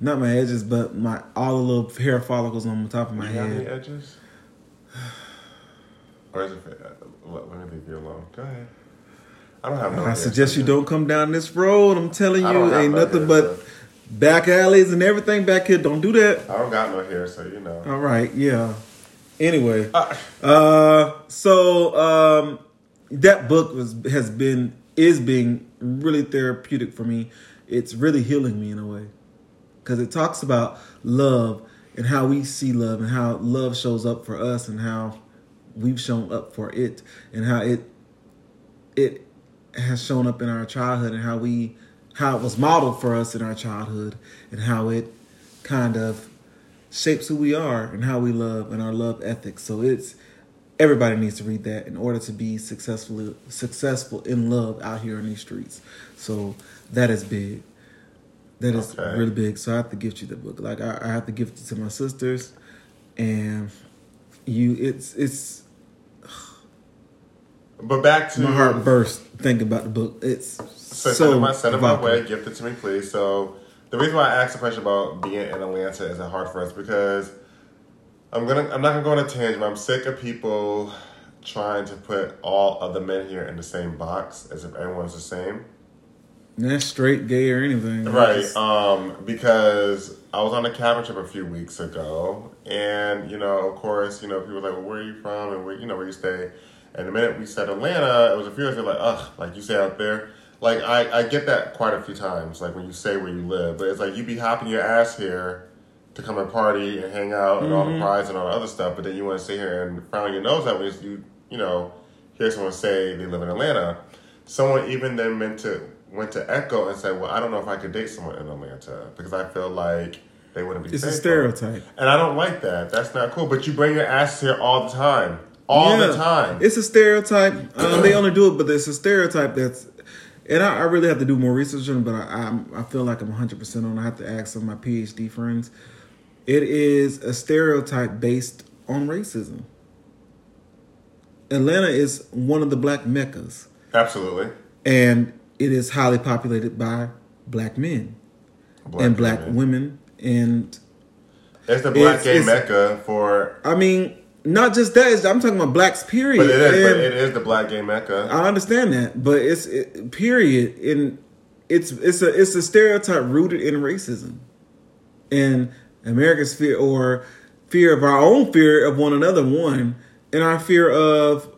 not my edges, but my all the little hair follicles on the top of my You head. edges? Or is it? Let, let me leave you alone. Go ahead. I don't have no. I suggest you don't come down this road. I'm telling you, ain't no nothing hair, but so- back alleys and everything back here. Don't do that. I don't got no hair, so you know. All right, yeah. Anyway, Uh, Uh, so um, that book was has been is being really therapeutic for me. It's really healing me in a way because it talks about love and how we see love and how love shows up for us and how we've shown up for it and how it it has shown up in our childhood and how we how it was modeled for us in our childhood and how it kind of shapes who we are and how we love and our love ethics. So it's everybody needs to read that in order to be successful successful in love out here in these streets. So that is big. That is Okay. really big. So I have to gift you the book. Like I, I have to gift it to my sisters, and you. It's it's but back to my heart burst thinking about the book. It's So, so, send it my send it my way, gift it to me, please. So the reason why I asked the question about being in Atlanta is it hard for us because I'm gonna I'm not gonna go on a tangent. But I'm sick of people trying to put all of the men here in the same box as if everyone's the same. Not straight, gay, or anything. Right. Just- Um, because I was on a cabin trip a few weeks ago, and you know, of course, you know, people were like, "Well, where are you from?" and where you know where you stay. And the minute we said Atlanta, it was a few of us were like, "Ugh," like you say out there. Like I, I get that quite a few times, like when you say where you live, but it's like you be hopping your ass here to come and party and hang out and all the prize and all the other stuff, but then you want to sit here and frown your nose at when you you know hear someone say they live in Atlanta. Someone even then meant to went to Echo and said, "Well, I don't know if I could date someone in Atlanta because I feel like they wouldn't be." It's a stereotype. and I don't like that. That's not cool. But you bring your ass here all the time, all the time. It's a stereotype. Um, they only do it, but it's a stereotype that's. And I, I really have to do more research on it, but I, I'm, I feel like I'm 100% on. it. I have to ask some of my PhD friends. It is a stereotype based on racism. Atlanta is one of the black meccas, Absolutely, and it is highly populated by black men and black women. women. And It's the black It's- gay it's- mecca for. I mean, not just that, I'm talking about blacks, period. But it is. But it is the black gay mecca. I understand that, but it's it, period. In it's it's a it's a stereotype rooted in racism, and America's fear or fear of our own fear of one another. One and our fear of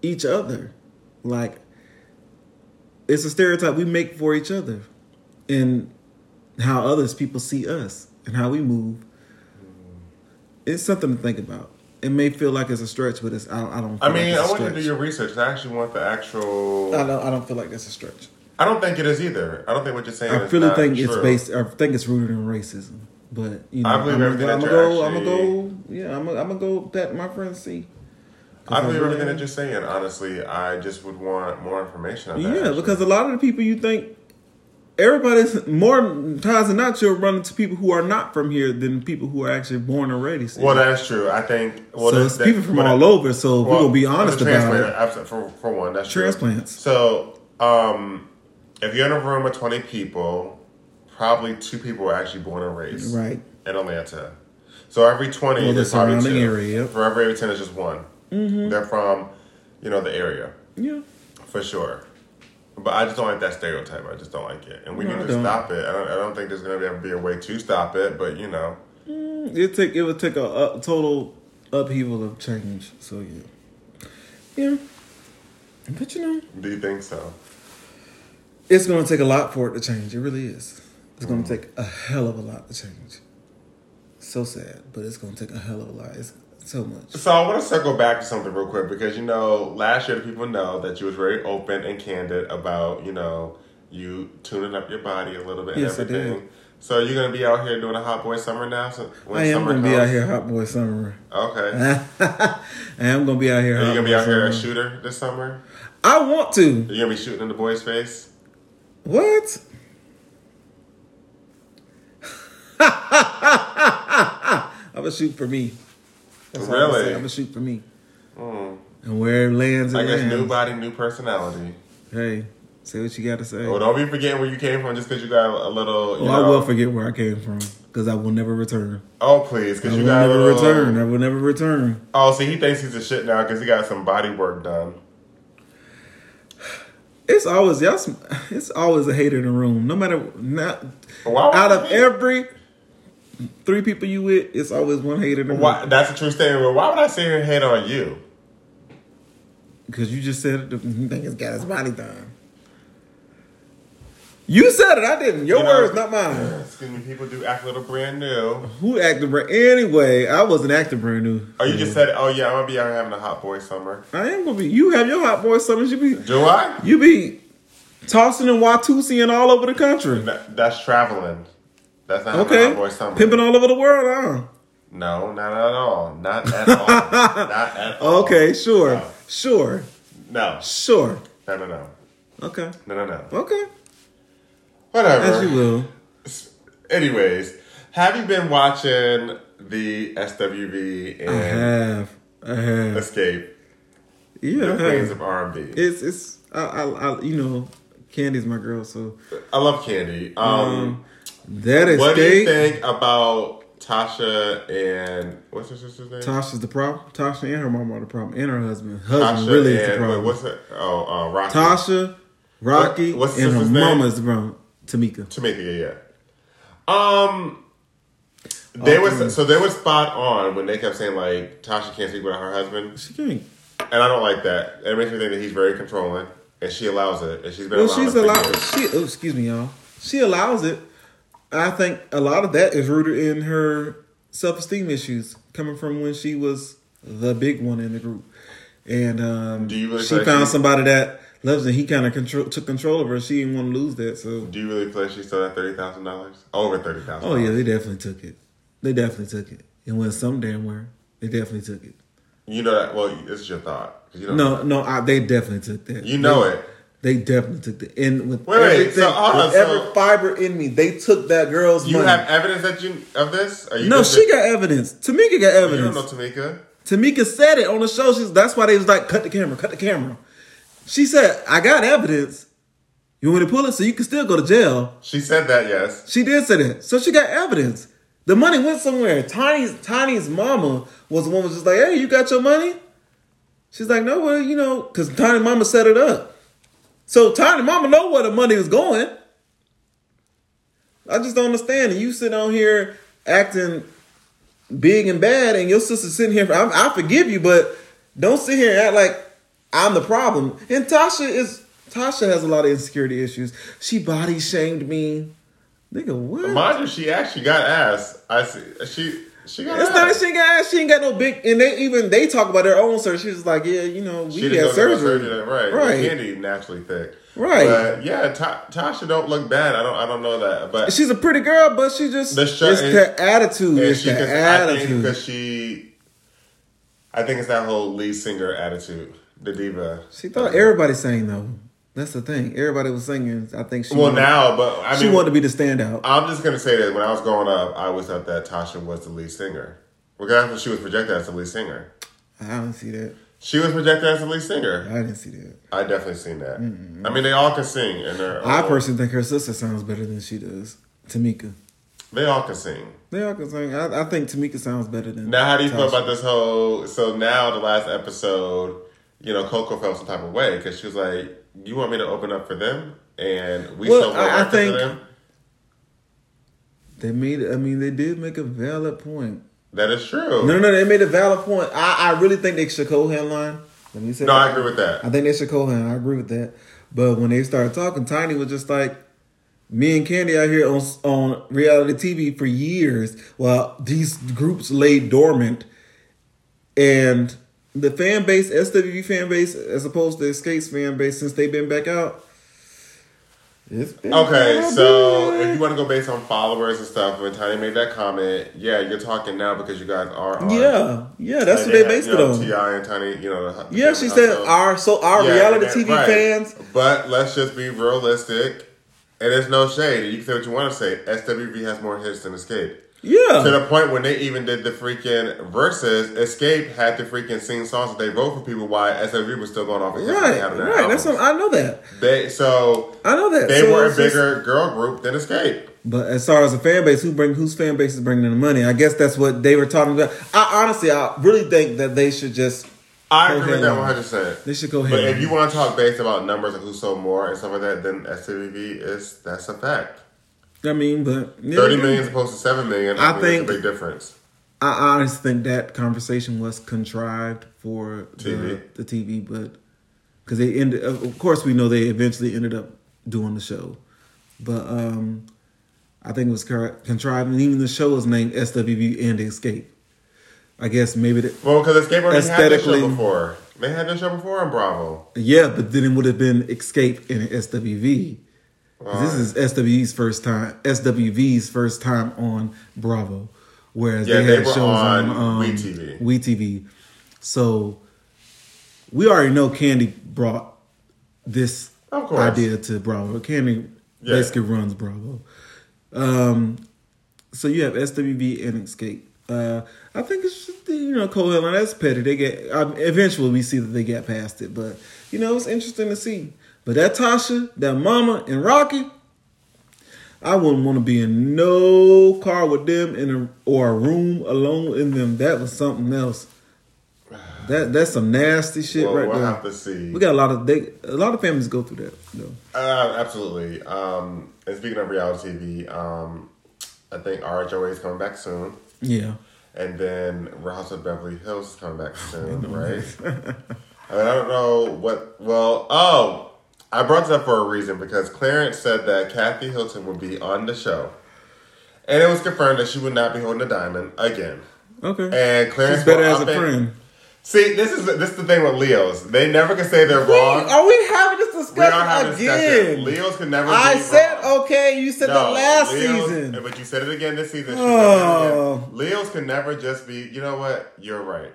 each other, like it's a stereotype we make for each other, and how others people see us and how we move. It's something to think about. It may feel like it's a stretch, but it's I, I don't. I mean, like it's I want you to do your research. I actually want the actual. I don't. I don't feel like that's a stretch. I don't think it is either. I don't think what you're saying. I really think it's based. I think it's rooted in racism. But you know, I believe I'm everything that I'm you're gonna go. I'm gonna go. Yeah, I'm gonna, I'm gonna go pat my friend see. I believe everything that you're saying. Honestly, I just would want more information on that. Yeah, actually. because a lot of the people you think everybody's more times than not you'll run into people who are not from here than people who are actually born and raised. Well, that's true. I think. Well, so it's that- people from all over. So if we're gonna be honest about it. For, for one, that's true. Transplants. So, um, if you're in a room with 20 people, probably two people are actually born and raised Right. in Atlanta. So every 20 Or the is probably two. area, yep. For every, every 10 is just one. They're from, you know, the area Yeah. for sure. But I just don't like that stereotype. I just don't like it, and we No, need I to don't. stop it. I don't. I don't think there's going to ever be a way to stop it. But you know, mm, It take it would take a, a total upheaval of change. So yeah, yeah. But you know, do you think so? it's going to take a lot for it to change. It really is. It's going to mm. take a hell of a lot to change. So sad, but it's going to take a hell of a lot. It's so much. So I want to circle back to something real quick because you know last year the people know that you was very open and candid about you know you tuning up your body a little bit. Yes, I did. So you're gonna be out here doing a hot boy summer now. So when I am summer gonna be out here hot boy summer. Okay. I am gonna be out here. Are you gonna be out here a shooter this summer? I want to. Are you gonna be shooting in the boy's face? What? I'm gonna shoot for me. That's all I'm Really? saying. I'm gonna shoot for me. Mm. And where it lands, it I guess lands. new body, new personality. Hey, say what you got to say. Well, don't be forgetting where you came from just because you got a little. You Well, know, I will forget where I came from because I will never return. Oh please, because you got never little. return. I will never return. Oh, see, he thinks he's a shit now because he got some body work done. It's always y'all. It's always a hater in the room. No matter not out of every three people you with, it's always one hater. Why, that's a true statement. But why would I sit here and hate on you? Because you just said it, you think it's got his body done. You said it. I didn't. Your You know- words, not mine. Excuse me, people do act a little brand new. Who acted brand? Anyway, I wasn't acting brand new. Oh, you just said, oh yeah, I'm gonna be out having a hot boy summer. I am gonna be. You have your hot boy summers. You be. Do I? You be tossing and Watusi and all over the country. That, that's traveling. That's not Okay, hot boy summer. pimping all over the world, huh? No, not at all. Not at all. not at all. Okay, sure, No. sure, No. sure. No, no, no. Okay, No, no, no. okay. Whatever. As you will. Anyways, have you been watching the SWV I and have. I have. Xscape, Yeah, the Queens of R&B? It's it's. I, I, I you know, Kandi's my girl, so I love Kandi. Um, um, that is what do you think about Tasha and what's her sister's name? Tasha's the problem. Tasha and her mom are the problem, and her husband. Husband Tasha really is the problem. wait, what's it? Oh, uh, Rocky. Tasha, Rocky, What- what's and her name? mama is the problem. Tamika. Tamika, yeah, yeah. Um, they Okay. was so they were spot on when they kept saying like Tasha can't speak without her husband, She can't. and I don't like that. It makes me think that he's very controlling, and she allows it, and she's been. Well, she's allowed. She, oh, excuse me, y'all. She allows it. I think a lot of that is rooted in her self esteem issues coming from when she was the big one in the group, and um, Do you really she found she- somebody that loves her. He kind of control took control of her. She didn't want to lose that. So, Do you really feel she still had thirty thousand dollars? Over thirty thousand. oh yeah, they definitely took it. They definitely took it. And went some damn where. They definitely took it. You know that. Well, this is your thought. You know, No, no, I, they definitely took that. you know They- it. They definitely took the end with Wait, everything, so, on, with every fiber in me, they took that girl's You money. have evidence that you of this? Are you no, she got evidence. Tamika got evidence. You don't know Tamika. Tamika said it on the show. She's that's why they was like, cut the camera, cut the camera. She said, I got evidence. You want me to pull it so you can still go to jail? She said that. Yes. She did say that. So she got evidence. The money went somewhere. Tiny's Tiny's mama was the one was just like, hey, you got your money? She's like, no, well, you know, because Tiny mama set it up. So Tiny mama know where the money was going. I just don't understand. And you sit on here acting big and bad, and your sister sitting here. I, I forgive you, but don't sit here and act like I'm the problem. And Tasha is Tasha has a lot of insecurity issues. She body shamed me. Nigga, what? Mind you, she actually got ass. I see. She she got It's ass. not that she ain't got ass. She ain't got no big. And they even they talk about their own surgery. She's like, yeah, you know, we She had didn't go get no surgery. surgery. Right. right. Kandi naturally thick. Right. But yeah, Ta- Tasha don't look bad. I don't. I don't know that. But She's a pretty girl, but she just The show- it's and- the attitude. It's she, the attitude. because she, I think it's that whole lead singer attitude, the diva. She thought everybody sang though. That's the thing. Everybody was singing. I think she Well, wanted, now, but I she wanted to be the standout. I'm just gonna say that when I was growing up, I always thought that Tasha was the lead singer. Because that's what she was projected as the lead singer. I don't see that. She was projected as the lead singer. I didn't see that. I definitely seen that. I mean, they all can sing, and I all- personally think her sister sounds better than she does. Tamika. they all can sing. They all can sing. I, I think Tamika sounds better than. Now, how do you feel about this whole? So now, the last episode, you know, Coko felt some type of way because she was like, "You want me to open up for them?" And we Well, I- I think- them. They made. I mean, they did make a valid point. That is true. No, no, no. They made a valid point. I, I really think they should co-hand line. Let me say. No, that. I agree with that. I think they should co-hand. I agree with that. But when they started talking, Tiny was just like, me and Kandi out here on on reality TV for years, while these groups lay dormant, and the fan base, SWV fan base, as opposed to Xscape's fan base, since they've been back out, It's been Okay, so big. if you want to go based on followers and stuff, when Tiny made that comment, yeah, you're talking now because you guys are on. yeah, yeah, that's And what they had, based you it know, on. Ti and Tiny, you know. The, the Yeah, she said household. our so our Yeah, reality and- TV right. fans. But let's just be realistic, and there's no shade. You can say what you want to say. SWV has more hits than Xscape. To the point when they even did the freaking verses, Xscape had to freaking sing songs that they wrote for people while SWV was still going off. what right, had on their right. That's what, I know that. They so I know that. they So were a it's just- bigger girl group than Xscape. But as far as the fan base, who bring whose fan base is bringing in the money? I guess that's what they were talking about. I honestly, I really think that they should just I agree with that one hundred percent. they should go ahead. But if you want to talk based about numbers and who sold more and stuff like that, then SWV is that's a fact. I mean, but yeah, Thirty million as opposed to seven million. I I, mean, think- a big difference. I honestly think that conversation was contrived for TV. the, the TV, but because they ended, of course, we know they eventually ended up doing the show, but um, I think it was contrived, and even the show was named SWV and Xscape. I guess maybe that, Well, because Xscape already had this show before. They had this show before on Bravo. yeah, but then it would have been Xscape and SWV. 'Cause This is SWV's first time. SWV's first time on Bravo, whereas Yeah, they they had were shows on on, um, WeTV. WeTV. So we already know Kandi brought this idea to Bravo. Kandi Yeah. basically runs Bravo. Um, so you have SWV and Xscape. Uh, I think it's just, you know Coelho. That's petty. They get um, eventually we see that they get past it, but you know it's interesting to see. But that Tasha, that Mama, and Rocky, I wouldn't want to be in no car with them in a, or a room alone in them. That was something else. That that's some nasty shit Well, right we'll there. have to see. We got a lot of they, a lot of families go through that though. Uh, absolutely. Um, and speaking of reality TV, um, I think RHOA is coming back soon. Yeah. And then Real House of Beverly Hills is coming back soon, right? I mean, I don't know what. Well, oh, I brought this up for a reason because Clarence said that Kathy Hilton would be on the show, and it was confirmed that she would not be holding the diamond again. Okay. And Clarence She's better as a friend. See, this is this is the thing with Leos. They never can say they're wrong. Are we having this discussion having again? discussion. Leos can never. I said wrong. okay. You said No, that last Leos- season. But you said it again this season. Oh. said it again. Oh. Leos can never just be. You know what? You're right.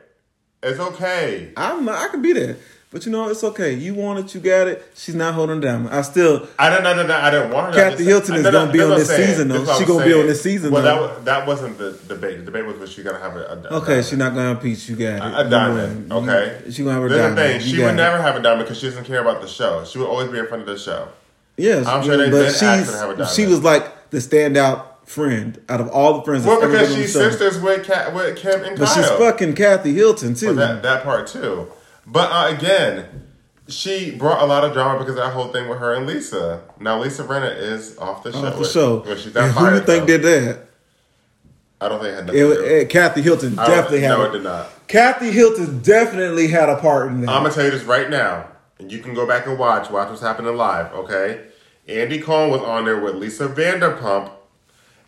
It's okay. I'm not, I can be there, but you know it's okay. You want it, you got it. She's not holding down. I still I don't, no, no, no, I didn't want her. Kathy Hilton is no, gonna be on this season, though. She gonna be on this season, Well, that wa- that wasn't the debate. The debate was was she gonna have a, a okay. a She's not gonna have peach. You got it. a, a diamond. You- Okay, She gonna have her There's diamond. thing. She would it. never have a diamond because she doesn't care about the show. She would always be in front of the show. Yes, I'm sure they but did ask her to have a diamond. she was like the standout friend out of all the friends. Well, because she's sisters with Kat, with Kim and But Kyle. she's fucking Kathy Hilton too. But that that part too. But uh, again, she brought a lot of drama because of that whole thing with her and Lisa. Now Lisa Rinna is off the show. off the show. Well, she's not who you think though. did that? I don't think it had nothing It, to do. it, Kathy Hilton definitely had. No, it did not. Kathy Hilton definitely had a part in that. I'm gonna tell you this right now, and you can go back and watch. Watch what's happening live, okay? Andy Cohen was on there with Lisa Vanderpump,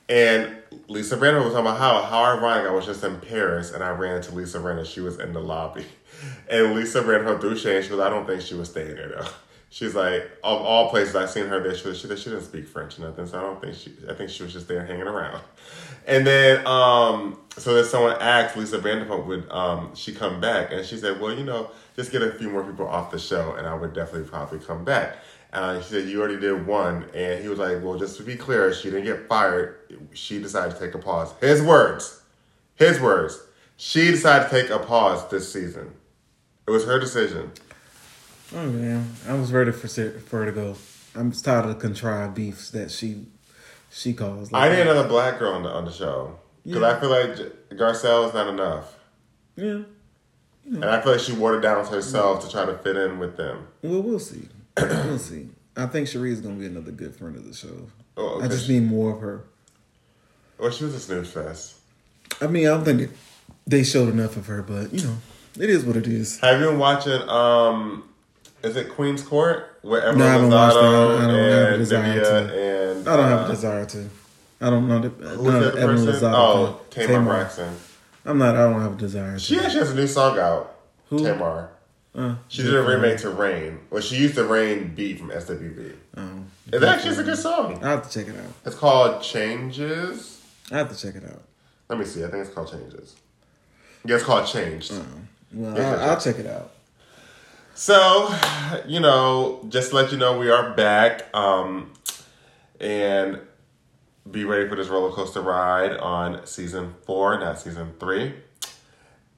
and Lisa Vanderpump was talking about how how ironic I was just in Paris and I ran into Lisa Rinna. She was in the lobby, and Lisa Vanderpump threw shade. She goes, "I don't think she was staying there though." She's like, of all places I've seen her there, she, she, she didn't speak French or nothing, so I don't think she. I think she was just there hanging around. And then, um, so then someone asked Lisa Vanderpump would um, she come back, and she said, "Well, you know, just get a few more people off the show, and I would definitely probably come back." Uh, she said, "You already did one," and he was like, "Well, just to be clear, she didn't get fired. She decided to take a pause." His words, his words. She decided to take a pause this season. It was her decision. Oh man, I was ready for for her to go. I'm tired of the contrived beefs that she she caused. I need another black girl on the on the show because Yeah. I feel like Garcelle is not enough, Yeah. and I feel like she watered down herself to try to fit in with them. Well, we'll see. we'll see. I think Sheree's gonna be another good friend of the show. Oh, I just need more of her. Well, she was a snooze fest. I mean, I don't think they showed enough of her, but you know, it is what it is. Have you been watching? Um, is it Queen's Court where Emma No, I haven't watched that. I don't have a and desire Divya to. and I don't have uh, a desire to. I don't know. The, Who's none the of other Evan person? Lozada. Oh, Tamar. Tamar Braxton. I'm not. I don't have a desire. She To. actually has a new song out. Who? Tamar. Uh, She did a remake to Rain. Well, she used the Rain beat from SWV. Oh, It's actually a good song. I have to check it out. It's called Changes. I have to check it out. Let me see. I think it's called Changes. Yeah, it's called Changed. Well, Yeah, I'll, I'll check it out. So, you know, just to let you know, we are back. Um, and be ready for this roller coaster ride on season four, not season three.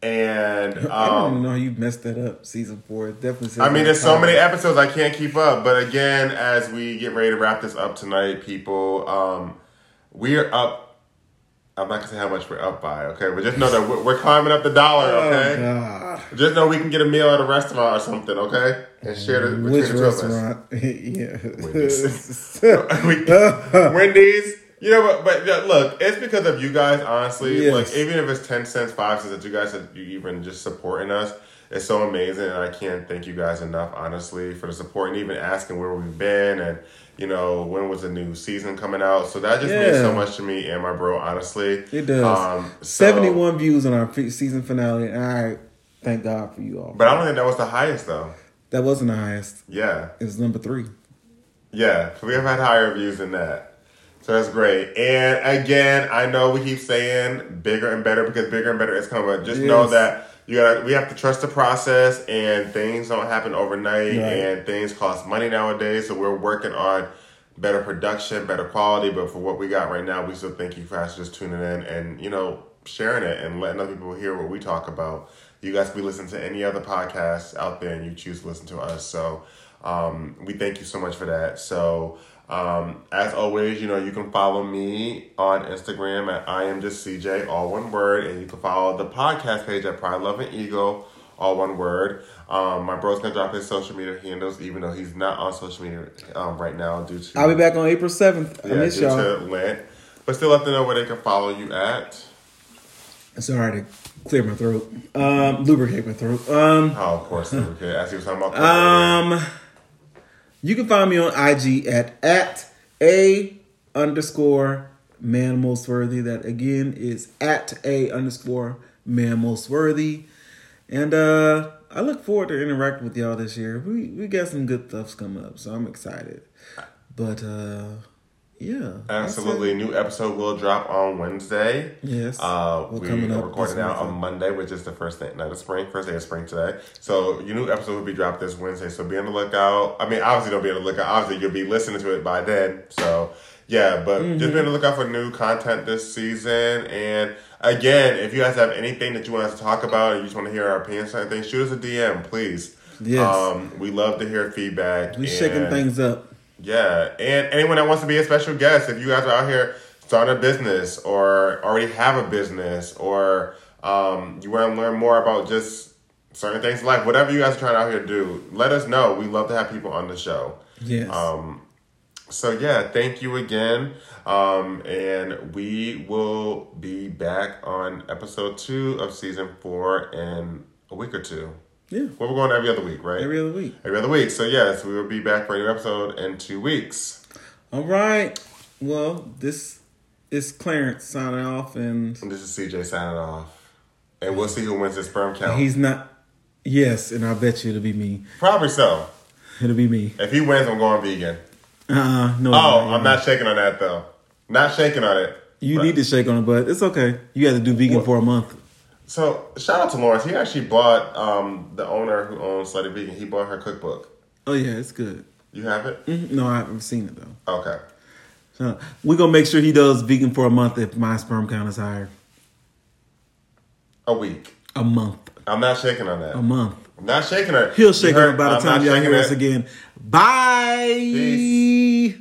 And I don't even um, know how you messed that up. Season four, it definitely. I mean, there's so many episodes I can't keep up. But again, as we get ready to wrap this up tonight, people, um, we are up. I'm not gonna say how much we're up by, okay? But just know that we're, we're climbing up the dollar, oh, okay? Oh! Just know we can get a meal at a restaurant or something, okay? And share it between Which the two of us. restaurant? yeah. We- Wendy's. You know, but, but look, it's because of you guys, honestly. Yes. Like, even if it's 10 cents, 5 cents that you guys are you even just supporting us, it's so amazing. And I can't thank you guys enough, honestly, for the support and even asking where we've been and, you know, when was the new season coming out. So that just means so much to me and my bro, honestly. It does. Um, so- 71 views on our fe- season finale. And I thank God for you all. But I don't think that was the highest, though. that wasn't the highest. Yeah. It was number three. Yeah, we have had higher views than that. So that's great. And again, I know we keep saying bigger and better because bigger and better is coming. But just know that you got we have to trust the process and things don't happen overnight and things cost money nowadays. So we're working on better production, better quality. But for what we got right now, we still thank you for just tuning in and you know sharing it and letting other people hear what we talk about. You guys can be listening to any other podcasts out there and you choose to listen to us. So um, we thank you so much for that. So, um, as always, you know, you can follow me on Instagram at I am just CJ, all one word, and you can follow the podcast page at Pride, Love, and Ego, all one word. Um, my bro's gonna drop his social media handles, even though he's not on social media um, right now due to I'll be back on April 7th. I miss due y'all. to Lent. But still, let them know where they can follow you at. Sorry to clear my throat. Um, lubricate my throat. Um, Oh, of course, okay. As he was talking about. um, you can find me on IG at at a underscore man most worthy. That again is at a underscore man most worthy. And uh, I look forward to interacting with y'all this year. We we got some good stuffs coming up, so I'm excited. But uh, yeah. Absolutely. New episode will drop on Wednesday. Yes. Uh, Well, we coming are recording now on. Monday, which is the first day, night of spring, first day of spring today. So your new episode will be dropped this Wednesday. So be on the lookout. I mean, obviously don't be on the lookout. Obviously you'll be listening to it by then. So yeah, but Mm-hmm. just be on the lookout for new content this season. And again, if you guys have anything that you want us to talk about, or you just want to hear our opinions on anything, shoot us a DM, please. Yes. Um, we love to hear feedback. We're shaking things up. Yeah, and anyone that wants to be a special guest, if you guys are out here starting a business or already have a business or um, you want to learn more about just certain things in life, whatever you guys are trying out here to do, let us know. We love to have people on the show. Yes. Um, so yeah, thank you again. Um, and we will be back on episode two of season four in a week or two. Yeah. Well, we're going every other week, right? Every other week. Every other week. So yes, we will be back for a new episode in two weeks. All right. Well, this is Clarence signing off, and And this is CJ signing off. And we'll see who wins this sperm count. he's not. Yes, and I bet you it'll be me. Probably so. It'll be me. If he wins, I'm going vegan. Uh, no. Oh, no, I'm not shaking on that though. Not shaking on it. You But- need to shake on it, but it's okay. You got to do vegan for a month. So shout out to Lawrence. He actually bought um, the owner who owns Slutty Vegan. He bought her cookbook. Oh yeah, it's good. You have it? Mhm. No, I haven't seen it though. Okay. So we're gonna make sure he does vegan for a month if my sperm count is higher. A week. A month. I'm not shaking on that. A month. I'm not shaking her. He'll shake You on heard- it by the I'm time y'all hear us again. Bye. Peace.